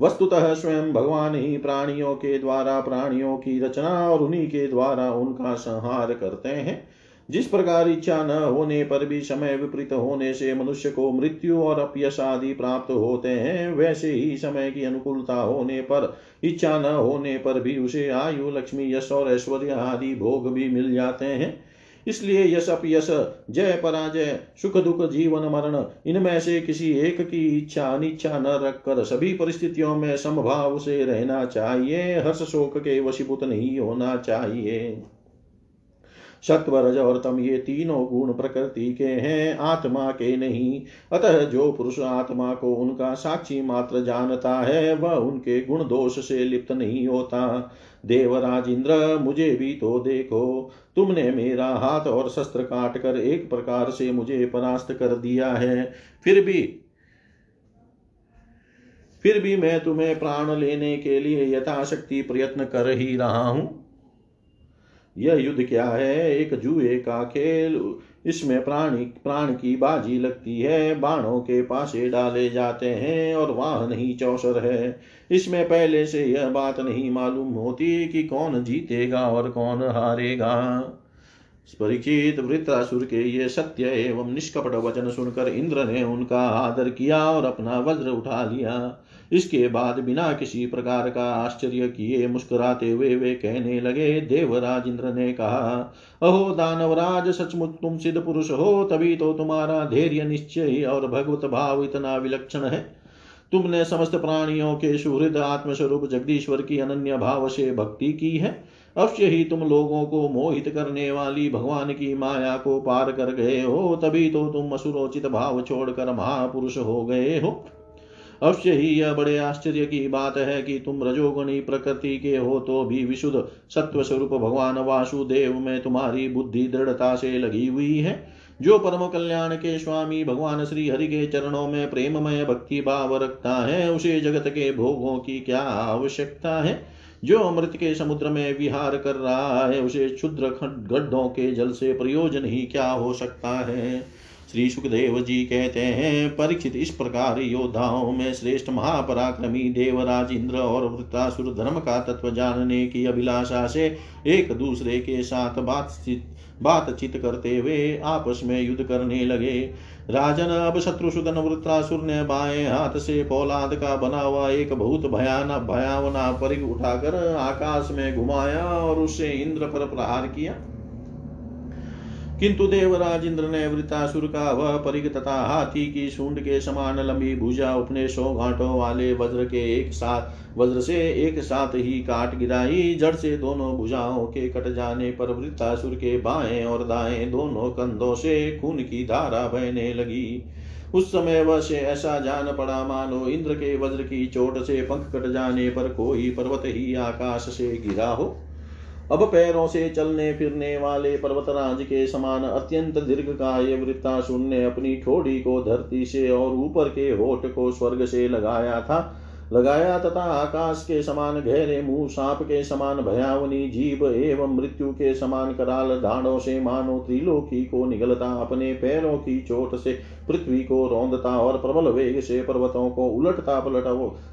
वस्तुतः स्वयं भगवान ही प्राणियों के द्वारा प्राणियों की रचना और उन्हीं के द्वारा उनका संहार करते हैं। जिस प्रकार इच्छा न होने पर भी समय विपरीत होने से मनुष्य को मृत्यु और अपयश आदि प्राप्त होते हैं, वैसे ही समय की अनुकूलता होने पर, इच्छा न होने पर भी उसे आयु, लक्ष्मी, यश और ऐश्वर्य आदि भोग भी मिल जाते हैं। इसलिए यश, अपयश, जय, पराजय, सुख, दुख, जीवन, मरण, इनमें से किसी एक की इच्छा, अनिच्छा न रखकर सभी परिस्थितियों में समभाव से रहना चाहिए। हर्ष शोक के वशीभूत नहीं होना चाहिए। सत्व रज और तम ये तीनों गुण प्रकृति के हैं, आत्मा के नहीं। अतः जो पुरुष आत्मा को उनका साक्षी मात्र जानता है, वह उनके गुण दोष से लिप्त नहीं होता। देवराज इंद्र, मुझे भी तो देखो। तुमने मेरा हाथ और शस्त्र काट कर एक प्रकार से मुझे परास्त कर दिया है। फिर भी फिर भी मैं तुम्हें प्राण लेने के लिए यथाशक्ति प्रयत्न कर ही रहा हूँ। यह युद्ध क्या है? एक जुए का खेल। इसमें प्राणी, प्राण की बाजी लगती है। बाणों के पासे डाले जाते हैं और वाहन ही चौसर है। इसमें पहले से यह बात नहीं मालूम होती कि कौन जीतेगा और कौन हारेगा। परीक्षित वृत्रासुर के ये सत्य एवं निष्कपट वचन सुनकर इंद्र ने उनका आदर किया और अपना वज्र उठा लिया। इसके बाद बिना किसी प्रकार का आश्चर्य किए मुस्कुराते हुए वे कहने लगे देवराज इंद्र ने कहा, अहो दानवराज, सचमुच तुम सिद्ध पुरुष हो, तभी तो तुम्हारा धैर्य निश्चय और भगवत भाव इतना विलक्षण है। तुमने समस्त प्राणियों के सुहृद आत्मस्वरूप जगदीश्वर की अनन्य भाव से भक्ति की है। अवश्य ही तुम लोगों को मोहित करने वाली भगवान की माया को पार कर गए हो, तभी तो तुम असुरोचित भाव छोड़कर महापुरुष हो गए हो। अवश्य ही यह बड़े आश्चर्य की बात है कि तुम रजोगुणी प्रकृति के हो तो भी विशुद्ध सत्व स्वरूप भगवान वासुदेव में तुम्हारी बुद्धि दृढ़ता से लगी हुई है। जो परम कल्याण के स्वामी भगवान श्री हरि के चरणों में प्रेममय भक्ति भाव रखता है, उसे जगत के भोगों की क्या आवश्यकता है? जो अमृत के समुद्र में विहार कर रहा है, उसे क्षुद्र गड्ढों के जल से प्रयोजन ही क्या हो सकता है? श्री सुखदेव जी कहते हैं, परीक्षित इस प्रकार योद्धाओं में श्रेष्ठ महापराक्रमी देवराज इंद्र और वृत्तासुर धर्म का तत्व जानने की अभिलाषा से एक दूसरे के साथ बातचीत बातचीत करते हुए आपस में युद्ध करने लगे। राजन, अब शत्रुसुदन वृत्रासुर ने बाएँ हाथ से पौलाद का बना हुआ एक बहुत भयानक भयावना परिग उठाकर आकाश में घुमाया और उसे इंद्र पर प्रहार किया। किंतु देवराज इंद्र ने वृतासुर का वह परिग तथा हाथी की सूंड के समान लंबी भुजा अपने सौ घाटों वाले वज्र के एक साथ, वज्र से एक साथ ही काट गिराई। जड़ से दोनों भुजाओं के कट जाने पर वृतासुर के बाएँ और दाएँ दोनों कंधों से खून की धारा बहने लगी। उस समय वह से ऐसा जान पड़ा, मानो इंद्र के वज्र की चोट से पंख कट जाने पर कोई पर्वत ही आकाश से गिरा हो। अब पैरों से चलने फिरने वाले पर्वतराज के समान अत्यंत दीर्घ काय वृत्तासुर ने अपनी ठोड़ी को धरती से और ऊपर के होठ को स्वर्ग से लगाया था। लगाया तथा आकाश के समान गहरे मुँह, सांप के समान भयावनी जीव एवं मृत्यु के समान कराल दाढ़ों से मानो त्रिलोकी को निगलता, अपने पैरों की चोट से पृथ्वी को रौंदता और प्रबल वेग से पर्वतों को उलटता पलटा,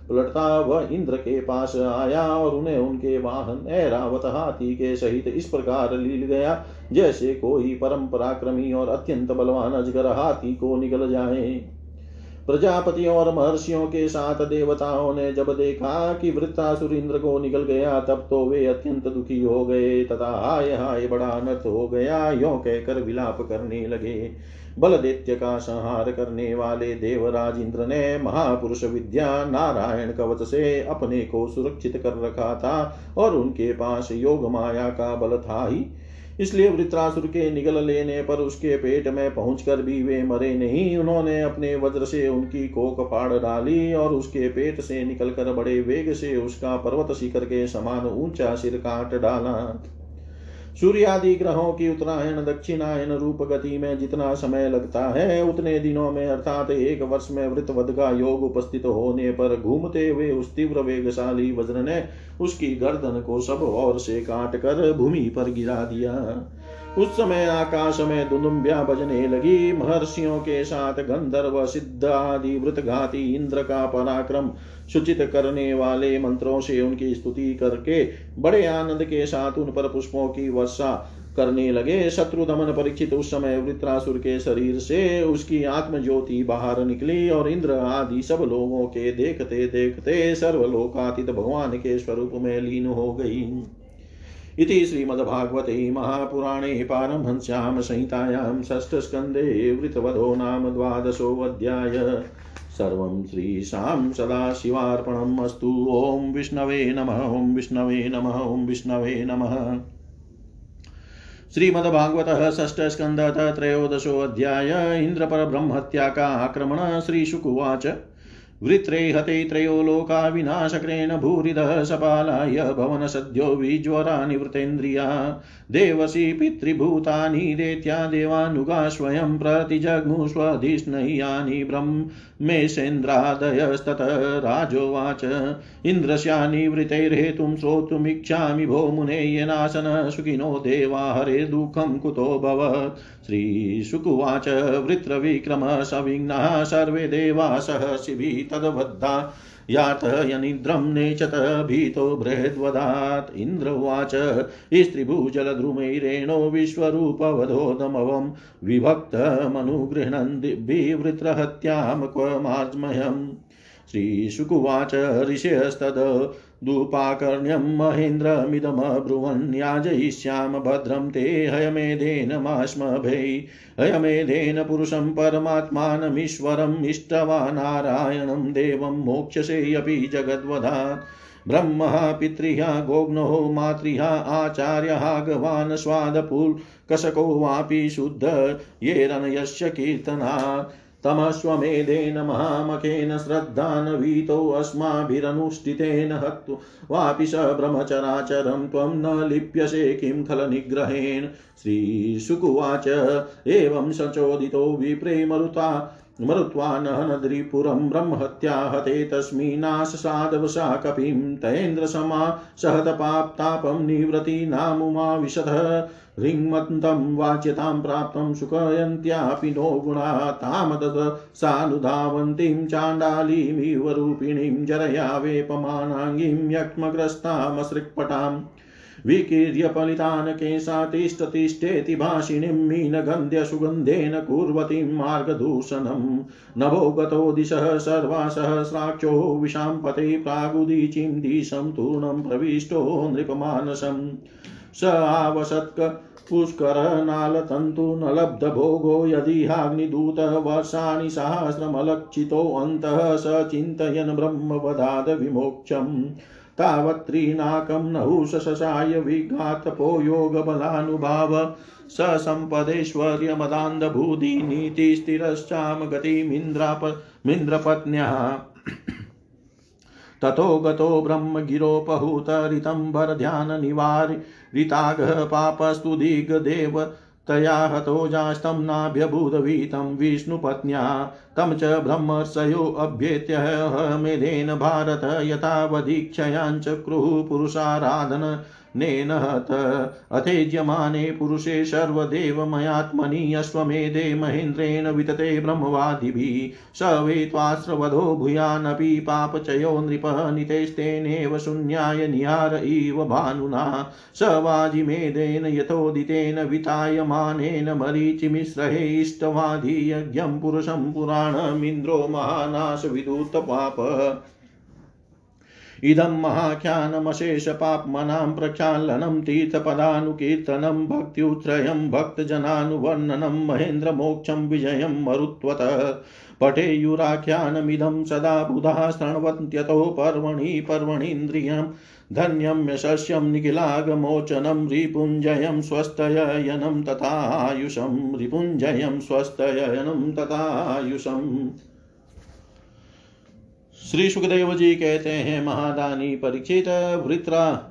पलटता वह इंद्र के पास आया और उन्हें उनके वाहन, ऐरावत हाथी के सहित इस प्रकार लील गया, जैसे कोई परम पराक्रमी और अत्यंत बलवान अजगर हाथी को निगल जाए। प्रजापति और महर्षियों के साथ देवताओं ने जब देखा कि वृत्तासुर इंद्र को निकल गया, तब तो वे अत्यंत दुखी हो गए, तथा हाय हाय बड़ा अनर्थ हो गया, यो कहकर विलाप करने लगे। बल दैत्य का संहार करने वाले देवराज इंद्र ने महापुरुष विद्या नारायण कवच से अपने को सुरक्षित कर रखा था, और उनके पास योग माया का बल था ही। इसलिए वृत्रासुर के निगल लेने पर उसके पेट में पहुंचकर भी वे मरे नहीं। उन्होंने अपने वज्र से उनकी कोक फाड़ डाली और उसके पेट से निकलकर बड़े वेग से उसका पर्वत शिखर के समान ऊँचा सिर काट डाला। सूर्यादि ग्रहों की उत्तरायण दक्षिणायन रूप गति में जितना समय लगता है, उतने दिनों में अर्थात एक वर्ष में वृतवध का योग उपस्थित होने पर घूमते हुए उस तीव्र वेगशाली वज्र ने उसकी गर्दन को सब ओर से काट कर भूमि पर गिरा दिया। उस समय आकाश में दुदुम्बिया बजने लगी। महर्षियों के साथ गंधर्व, सिद्ध आदि, वृतघाती इंद्र का पराक्रम सूचित करने वाले मंत्रों से उनकी स्तुति करके बड़े आनंद के साथ उन पर पुष्पों की वर्षा करने लगे। शत्रु दमन परीक्षित उस समय वृत्रासुर के शरीर से उसकी आत्म ज्योति बाहर निकली और इंद्र आदि सब लोगों के देखते देखते सर्वलोकातीत भगवान के स्वरूप में लीन हो गई। इति श्रीमद्भागवते महापुराणे पारमहंस्यां संहितायां षष्ठस्कन्धे वृतवधो नाम द्वादशोऽध्याय। सर्वं श्रीशां सदाशिवार्पणम् अस्तु। ॐ विष्णवे नमः, ॐ विष्णवे नमः, ॐ विष्णवे नमः। श्रीमद्भागवत षष्ठ स्कंद त्रयोदशोऽध्याय। इंद्र पर ब्रह्म हत्या का आक्रमण श्रीशुकुवाच वृत्रे हते त्रयो लोका विनाशक्रेण भूरिदः सपालाय भवन सद्यो विज्वरा निवृतेन्द्रिया। देवसी पितृभूतानि देत्या देवानुगा स्वयं प्रतिजग्मुष्वधिष्णयानि ब्रह्मेशेन्द्रादयस्तत राजोवाच। इन्द्रस्यानिवृतैर्हेतुं श्रोतुमिच्छामि भो मुने येनासन सुखिनो देवा हरे दुःखं कुतो श्रीशुकुवाच वृत्रविक्रम सविघ्नः सर्वे देवा सहसिभिः तद्बद्धा यातयनिद्रं नेचत भीतो बृहद्वदात्। इन्द्र उवाच, स्त्रिभुजलद्रुमैरेणो विश्वरूपवधोदमवं विभक्तमनुगृह्णन् दिव्यवृत्रहत्यां क्व श्रीशुकुवाच ऋषयस्तद दूपाकर्ण्यं महेन्द्रमिदमब्रुवन् याजयिष्याम भद्रं ते हयमेधेन माश्मभै, हयमेधेन पुरुषं परमात्मानमीश्वरम् इष्टवानारायणं देवं मोक्षसे अपि जगद्वधात्। ब्रह्मः पितृह्य गोग्नो मातृह्य आचार्यः, गवान् स्वादपुल्कशको वापि शुद्ध येरनयस्य कीर्तनात्। तमश्वमेधेन महामखेन श्रद्धान्वितोऽस्माभिरनुष्ठितेन हत्तु। वापि स ब्रह्मचराचरं त्वं न लिप्यसे किं खलनिग्रहेण। श्रीशुकुवाच, एवं सचोदितो विप्रेमरुता। मरुत्वा नहनद्रिपुरं ब्रह्महत्या हते तस्मिन्नाशसादवशा कपिं तैन्द्रसमा सहतपाप्तापं निवृत्ति नामुमा विशतः ह्रीङ्मन्तं वाच्यतां प्राप्तं सुखयन्त्यापि नो गुणा तामदत सानुधावन्तीं चाण्डालीमिव रूपिणीं जरया वेपमानाङ्गीं यक्ष्मग्रस्तामसृक्पटाम्। विकीर्य फलितान् केशातिष्ठतिष्ठेति भाषिणीं मीनगन्ध्यसुगन्धेन कुर्वतीं मार्गदूषणं नभो गतो दिशः सर्वा सहस्राक्षो विशाम्पते प्रागुदीचिं दिशं तूर्णं प्रविष्टो नृपमानसम् स आवसत्क पुष्करनालतन्तु न लब्धभोगो यदिहाग्निदूतः वर्षाणि सहस्रमलक्षितोऽन्तः स चिन्तयन् ब्रह्मवदाद विमोक्षम् तावत्त्रीनाकं नहुशशाय विघातपो योगबलानुभाव। स सम्पदेश्वर्यमदान्धभूधि नीतिस्थिरश्चाम गतिमिन्द्रपत्न्यः ततो गतो ब्रह्मगिरोपहूतरितम्बरध्याननिवारितागः पापस्तु दिग्देव तया हतो जास्तम नाभ्यभूतवीतं विष्णुपत्न्या तं च ब्रह्मर्षयोऽभ्येत्य मेधेन भारत यथावधीक्षयाञ्चक्रुः पुरुषाराधन। नेन हत अथेज्यमाने पुरुषे सर्वदेवमयात्मनि अश्वमेधे महेन्द्रेण वितते ब्रह्मवादिभिः। स वै त्वाश्रवधो भूयानपि पापचयो नृपः, नितेस्तेनेव शून्याय निहार इव भानुना। स वाजिमेधेन यथोदितेन वितायमानेन मरीचिमिश्रहे इष्टवादी यज्ञं पुरुषं पुराणमिन्द्रो महानाशविदूतपाप। इदं महाख्यानमशेषपाप्मनां प्रक्षालनं तीर्थपदानुकीर्तनं भक्त्युत्रयं भक्तजनानुवर्णनं महेन्द्रमोक्षं विजयं मरुत्वतः पठेयुराख्यानमिदं सदा बुधा शृण्वन्त्यतो पर्वणि पर्वणीन्द्रियं धन्यं यशस्यं निखिलागमोचनं रिपुञ्जयं स्वस्तयनं तथायुषं रिपुञ्जयं स्वस्तयनं तथायुषम् श्री सुखदेव जी कहते हैं, महादानी परीक्षित वृत्रा,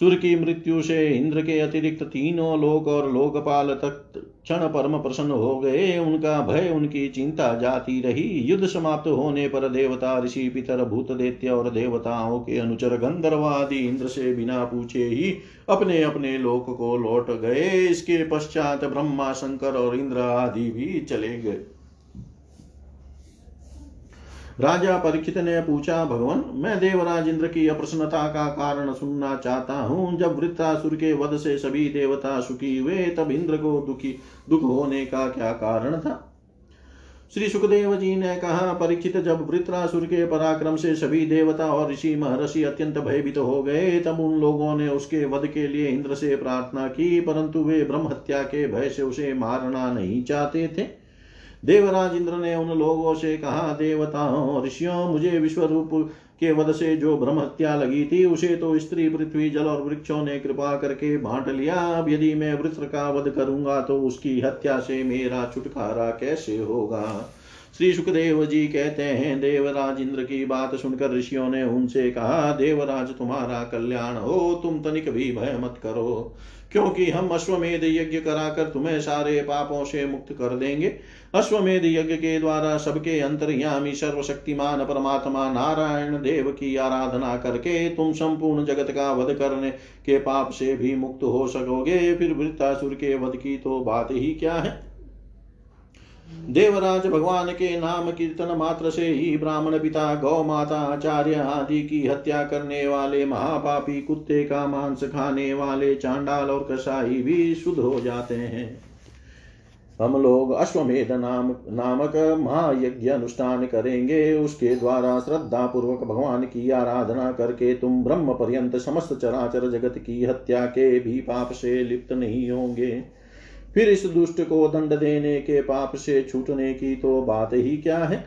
सुर की मृत्यु से इंद्र के अतिरिक्त तीनों लोक और लोकपाल तक क्षण परम प्रसन्न हो गए। उनका भय, उनकी चिंता जाती रही। युद्ध समाप्त होने पर देवता, ऋषि, पितर, भूत, दैत्य और देवताओं के अनुचर गंधर्वादि इंद्र से बिना पूछे ही अपने अपने लोक को लौट गए। इसके पश्चात ब्रह्मा, शंकर और इंद्र आदि भी चले गए। राजा परीक्षित ने पूछा, भगवान, मैं देवराज इंद्र की अप्रसन्नता का कारण सुनना चाहता हूँ। जब वृत्तासुर के वध से सभी देवता सुखी हुए, तब इंद्र को दुखी, दुख होने का क्या कारण था? श्री सुखदेव जी ने कहा, परीक्षित, जब वृत्रासुर के पराक्रम से सभी देवता और ऋषि महर्षि अत्यंत भयभीत हो गए, तब उन लोगों ने उसके वध के लिए इंद्र से प्रार्थना की, परंतु वे ब्रह्म हत्या के भय से उसे मारना नहीं चाहते थे। देवराज इंद्र ने उन लोगों से कहा देवताओं ऋषियों, मुझे विश्व रूप के वध से जो ब्रह्म हत्या लगी थी, उसे तो स्त्री, पृथ्वी, जल और वृक्षों ने कृपा करके बांट लिया। अब यदि मैं वृत्र का वध करूँगा तो उसकी हत्या से मेरा छुटकारा कैसे होगा? श्री सुखदेव जी कहते हैं देवराज इंद्र की बात सुनकर ऋषियों ने उनसे कहा, देवराज, तुम्हारा कल्याण हो, तुम तनिक भी भय मत करो। क्योंकि हम अश्वमेध यज्ञ कराकर तुम्हें सारे पापों से मुक्त कर देंगे। अश्वमेध यज्ञ के द्वारा सबके अंतर्यामी सर्वशक्तिमान परमात्मा नारायण देव की आराधना करके तुम संपूर्ण जगत का वध करने के पाप से भी मुक्त हो सकोगे। फिर वृत्तासुर के वध की तो बात ही क्या है? देवराज भगवान के नाम कीर्तन मात्र से ही ब्राह्मण पिता गौ माता आचार्य आदि की हत्या करने वाले महापापी कुत्ते का मांस खाने वाले चांडाल और कसाई भी शुद्ध हो जाते हैं। हम लोग अश्वमेध नाम, नामक महायज्ञ अनुष्ठान करेंगे। उसके द्वारा श्रद्धा पूर्वक भगवान की आराधना करके तुम ब्रह्म पर्यंत समस्त चराचर जगत की हत्या के भी पाप से लिप्त नहीं होंगे। फिर इस दुष्ट को दंड देने के पाप से छूटने की तो बात ही क्या है?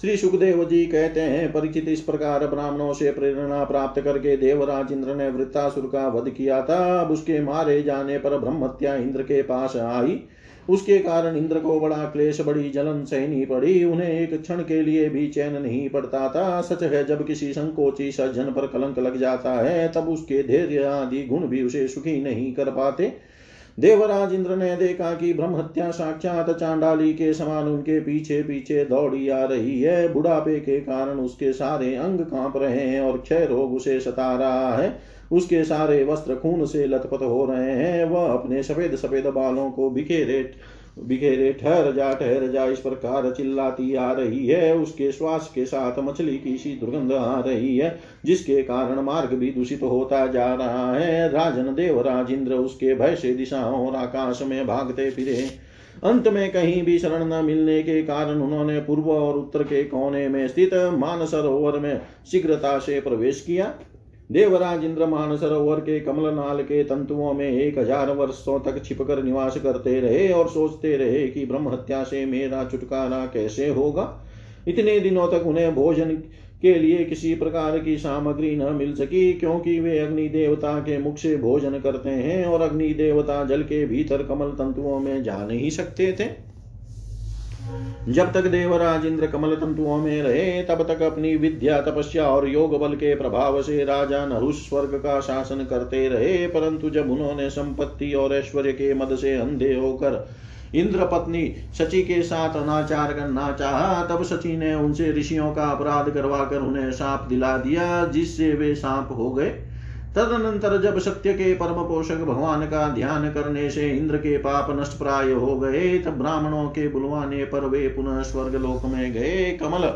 श्री सुखदेव जी कहते हैं, परिचित इस प्रकार ब्राह्मणों से प्रेरणा प्राप्त करके देवराज इंद्र ने वृत्तासुर का वध किया था। अब उसके मारे जाने पर ब्रह्मत्या इंद्र के पास आई। उसके कारण इंद्र को बड़ा क्लेश, बड़ी जलन सहनी पड़ी। उन्हें एक क्षण के लिए भी चैन नहीं पड़ता था। सच है, जब किसी संकोची सज्जन पर कलंक लग जाता है, तब उसके धैर्य आदि गुण भी उसे सुखी नहीं कर पाते। देवराज इंद्र ने देखा कि ब्रह्म हत्या साक्षात चांडाली के समान उनके पीछे पीछे दौड़ी आ रही है। बुढ़ापे के कारण उसके सारे अंग काँप रहे हैं और क्षय रोग उसे सता रहा है। उसके सारे वस्त्र खून से लथपथ हो रहे हैं। वह अपने सफ़ेद सफ़ेद बालों को बिखेरे बिखेरे ठहर जा ठहर जा, इस प्रकार चिल्लाती आ रही है। उसके श्वास के साथ मछली की सी दुर्गंध आ रही है, जिसके कारण मार्ग भी दूषित होता जा रहा है। राजन देव राजेंद्र उसके भय से दिशाओं और आकाश में भागते फिरे। अंत में कहीं भी शरण न मिलने के कारण उन्होंने पूर्व और उत्तर के कोने में स्थित मानसरोवर में शीघ्रता से प्रवेश किया। देवराज इंद्र सरोवर के कमल नाल के तंतुओं में एक हज़ार वर्षों तक छिपकर निवास करते रहे और सोचते रहे कि ब्रह्म हत्या से मेरा छुटकारा कैसे होगा। इतने दिनों तक उन्हें भोजन के लिए किसी प्रकार की सामग्री न मिल सकी, क्योंकि वे अग्नि देवता के मुख से भोजन करते हैं और अग्नि देवता जल के भीतर कमल तंतुओं में जा नहीं सकते थे। जब तक देवराज इंद्र कमल तंतुओं में रहे, तब तक अपनी विद्या, तपस्या और योग बल के प्रभाव से राजा नहुष स्वर्ग का शासन करते रहे। परंतु जब उन्होंने संपत्ति और ऐश्वर्य के मद से अंधे होकर इंद्र पत्नी शची के साथ अनाचार करना चाहा, तब सची ने उनसे ऋषियों का अपराध करवाकर उन्हें साप दिला दिया, जिससे वे सांप हो गए। तदनंतर जब सत्य के परम पोषक भगवान का ध्यान करने से इंद्र के पाप नष्ट प्राय हो गए। तब ब्राह्मणों के बुलवाने पर वे पुनः स्वर्ग लोक में गए। कमल,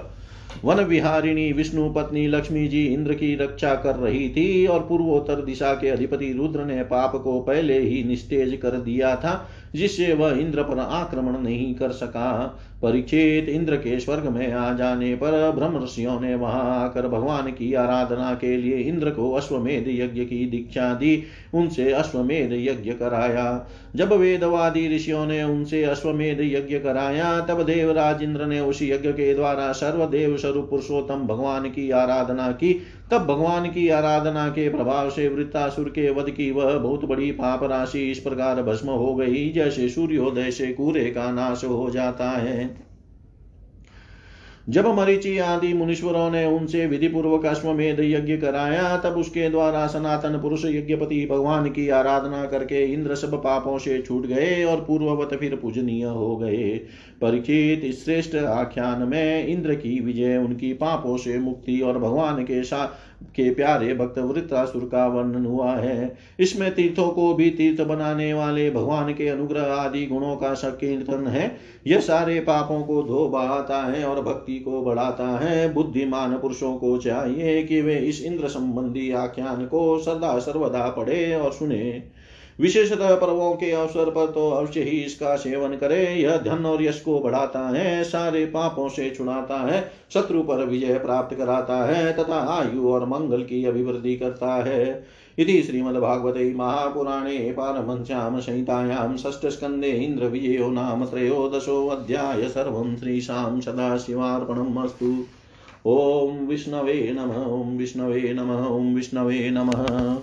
वन विहारिणी, विष्णु पत्नी, लक्ष्मी जी इंद्र की रक्षा कर रही थी और पूर्वोत्तर दिशा के अधिपति रुद्र ने पाप को पहले ही निस्तेज कर दिया था। जिससे वह इंद्र पर आक्रमण नहीं कर सका। परीक्षित इंद्र के स्वर्ग में आ जाने पर ब्रह्म ऋषियों ने वहाँ आकर भगवान की आराधना के लिए इंद्र को अश्वमेध यज्ञ की दीक्षा दी। उनसे अश्वमेध यज्ञ कराया। जब वेदवादी ऋषियों ने उनसे अश्वमेध यज्ञ कराया, तब देवराज इंद्र ने उस यज्ञ के द्वारा सर्वदेव स्वरूप पुरुषोत्तम भगवान की आराधना की। तब भगवान की आराधना के प्रभाव से वृत्तासुर के वध की वह बहुत बड़ी पाप राशि इस प्रकार भस्म हो गई, जैसे सूर्योदय से कूरे का नाश हो जाता है। जब मरीचि आदि मुनीश्वरों ने उनसे विधि पूर्वक अश्वमेध यज्ञ कराया, तब उसके द्वारा सनातन पुरुष यज्ञपति भगवान की आराधना करके इंद्र सब पापों से छूट गए और पूर्ववत फिर पूजनीय हो गए। परीक्षित श्रेष्ठ आख्यान में इंद्र की विजय, उनकी पापों से मुक्ति और भगवान के साथ के प्यारे भक्त वृत्रासुर का वर्णन हुआ है। इसमें तीर्थों को भी तीर्थ बनाने वाले भगवान के अनुग्रह आदि गुणों का संकीर्तन है। यह सारे पापों को धो बहाता है और भक्ति को बढ़ाता है। बुद्धिमान पुरुषों को चाहिए कि वे इस इंद्र संबंधी आख्यान को सदा सर्वदा पढ़े और सुने। विशेषतः पर्वों के अवसर पर तो अवश्य ही इसका सेवन करे। यह धन और यश को बढ़ाता है, सारे पापों से छुड़ाता है, शत्रु पर विजय प्राप्त कराता है, तथा आयु और मंगल की अभिवृद्धि करता है। इति श्रीमद्भागवते महापुराणे पारमहंस्यां संहितायां षष्ठस्कन्धे इन्द्रविजयो नाम त्रयोदशोऽध्याय सर्वं श्रीशां सदाशिवार्पणम् अस्तु। ॐ विष्णवे नमः, ॐ विष्णवे नमः, ॐ विष्णवे नमः।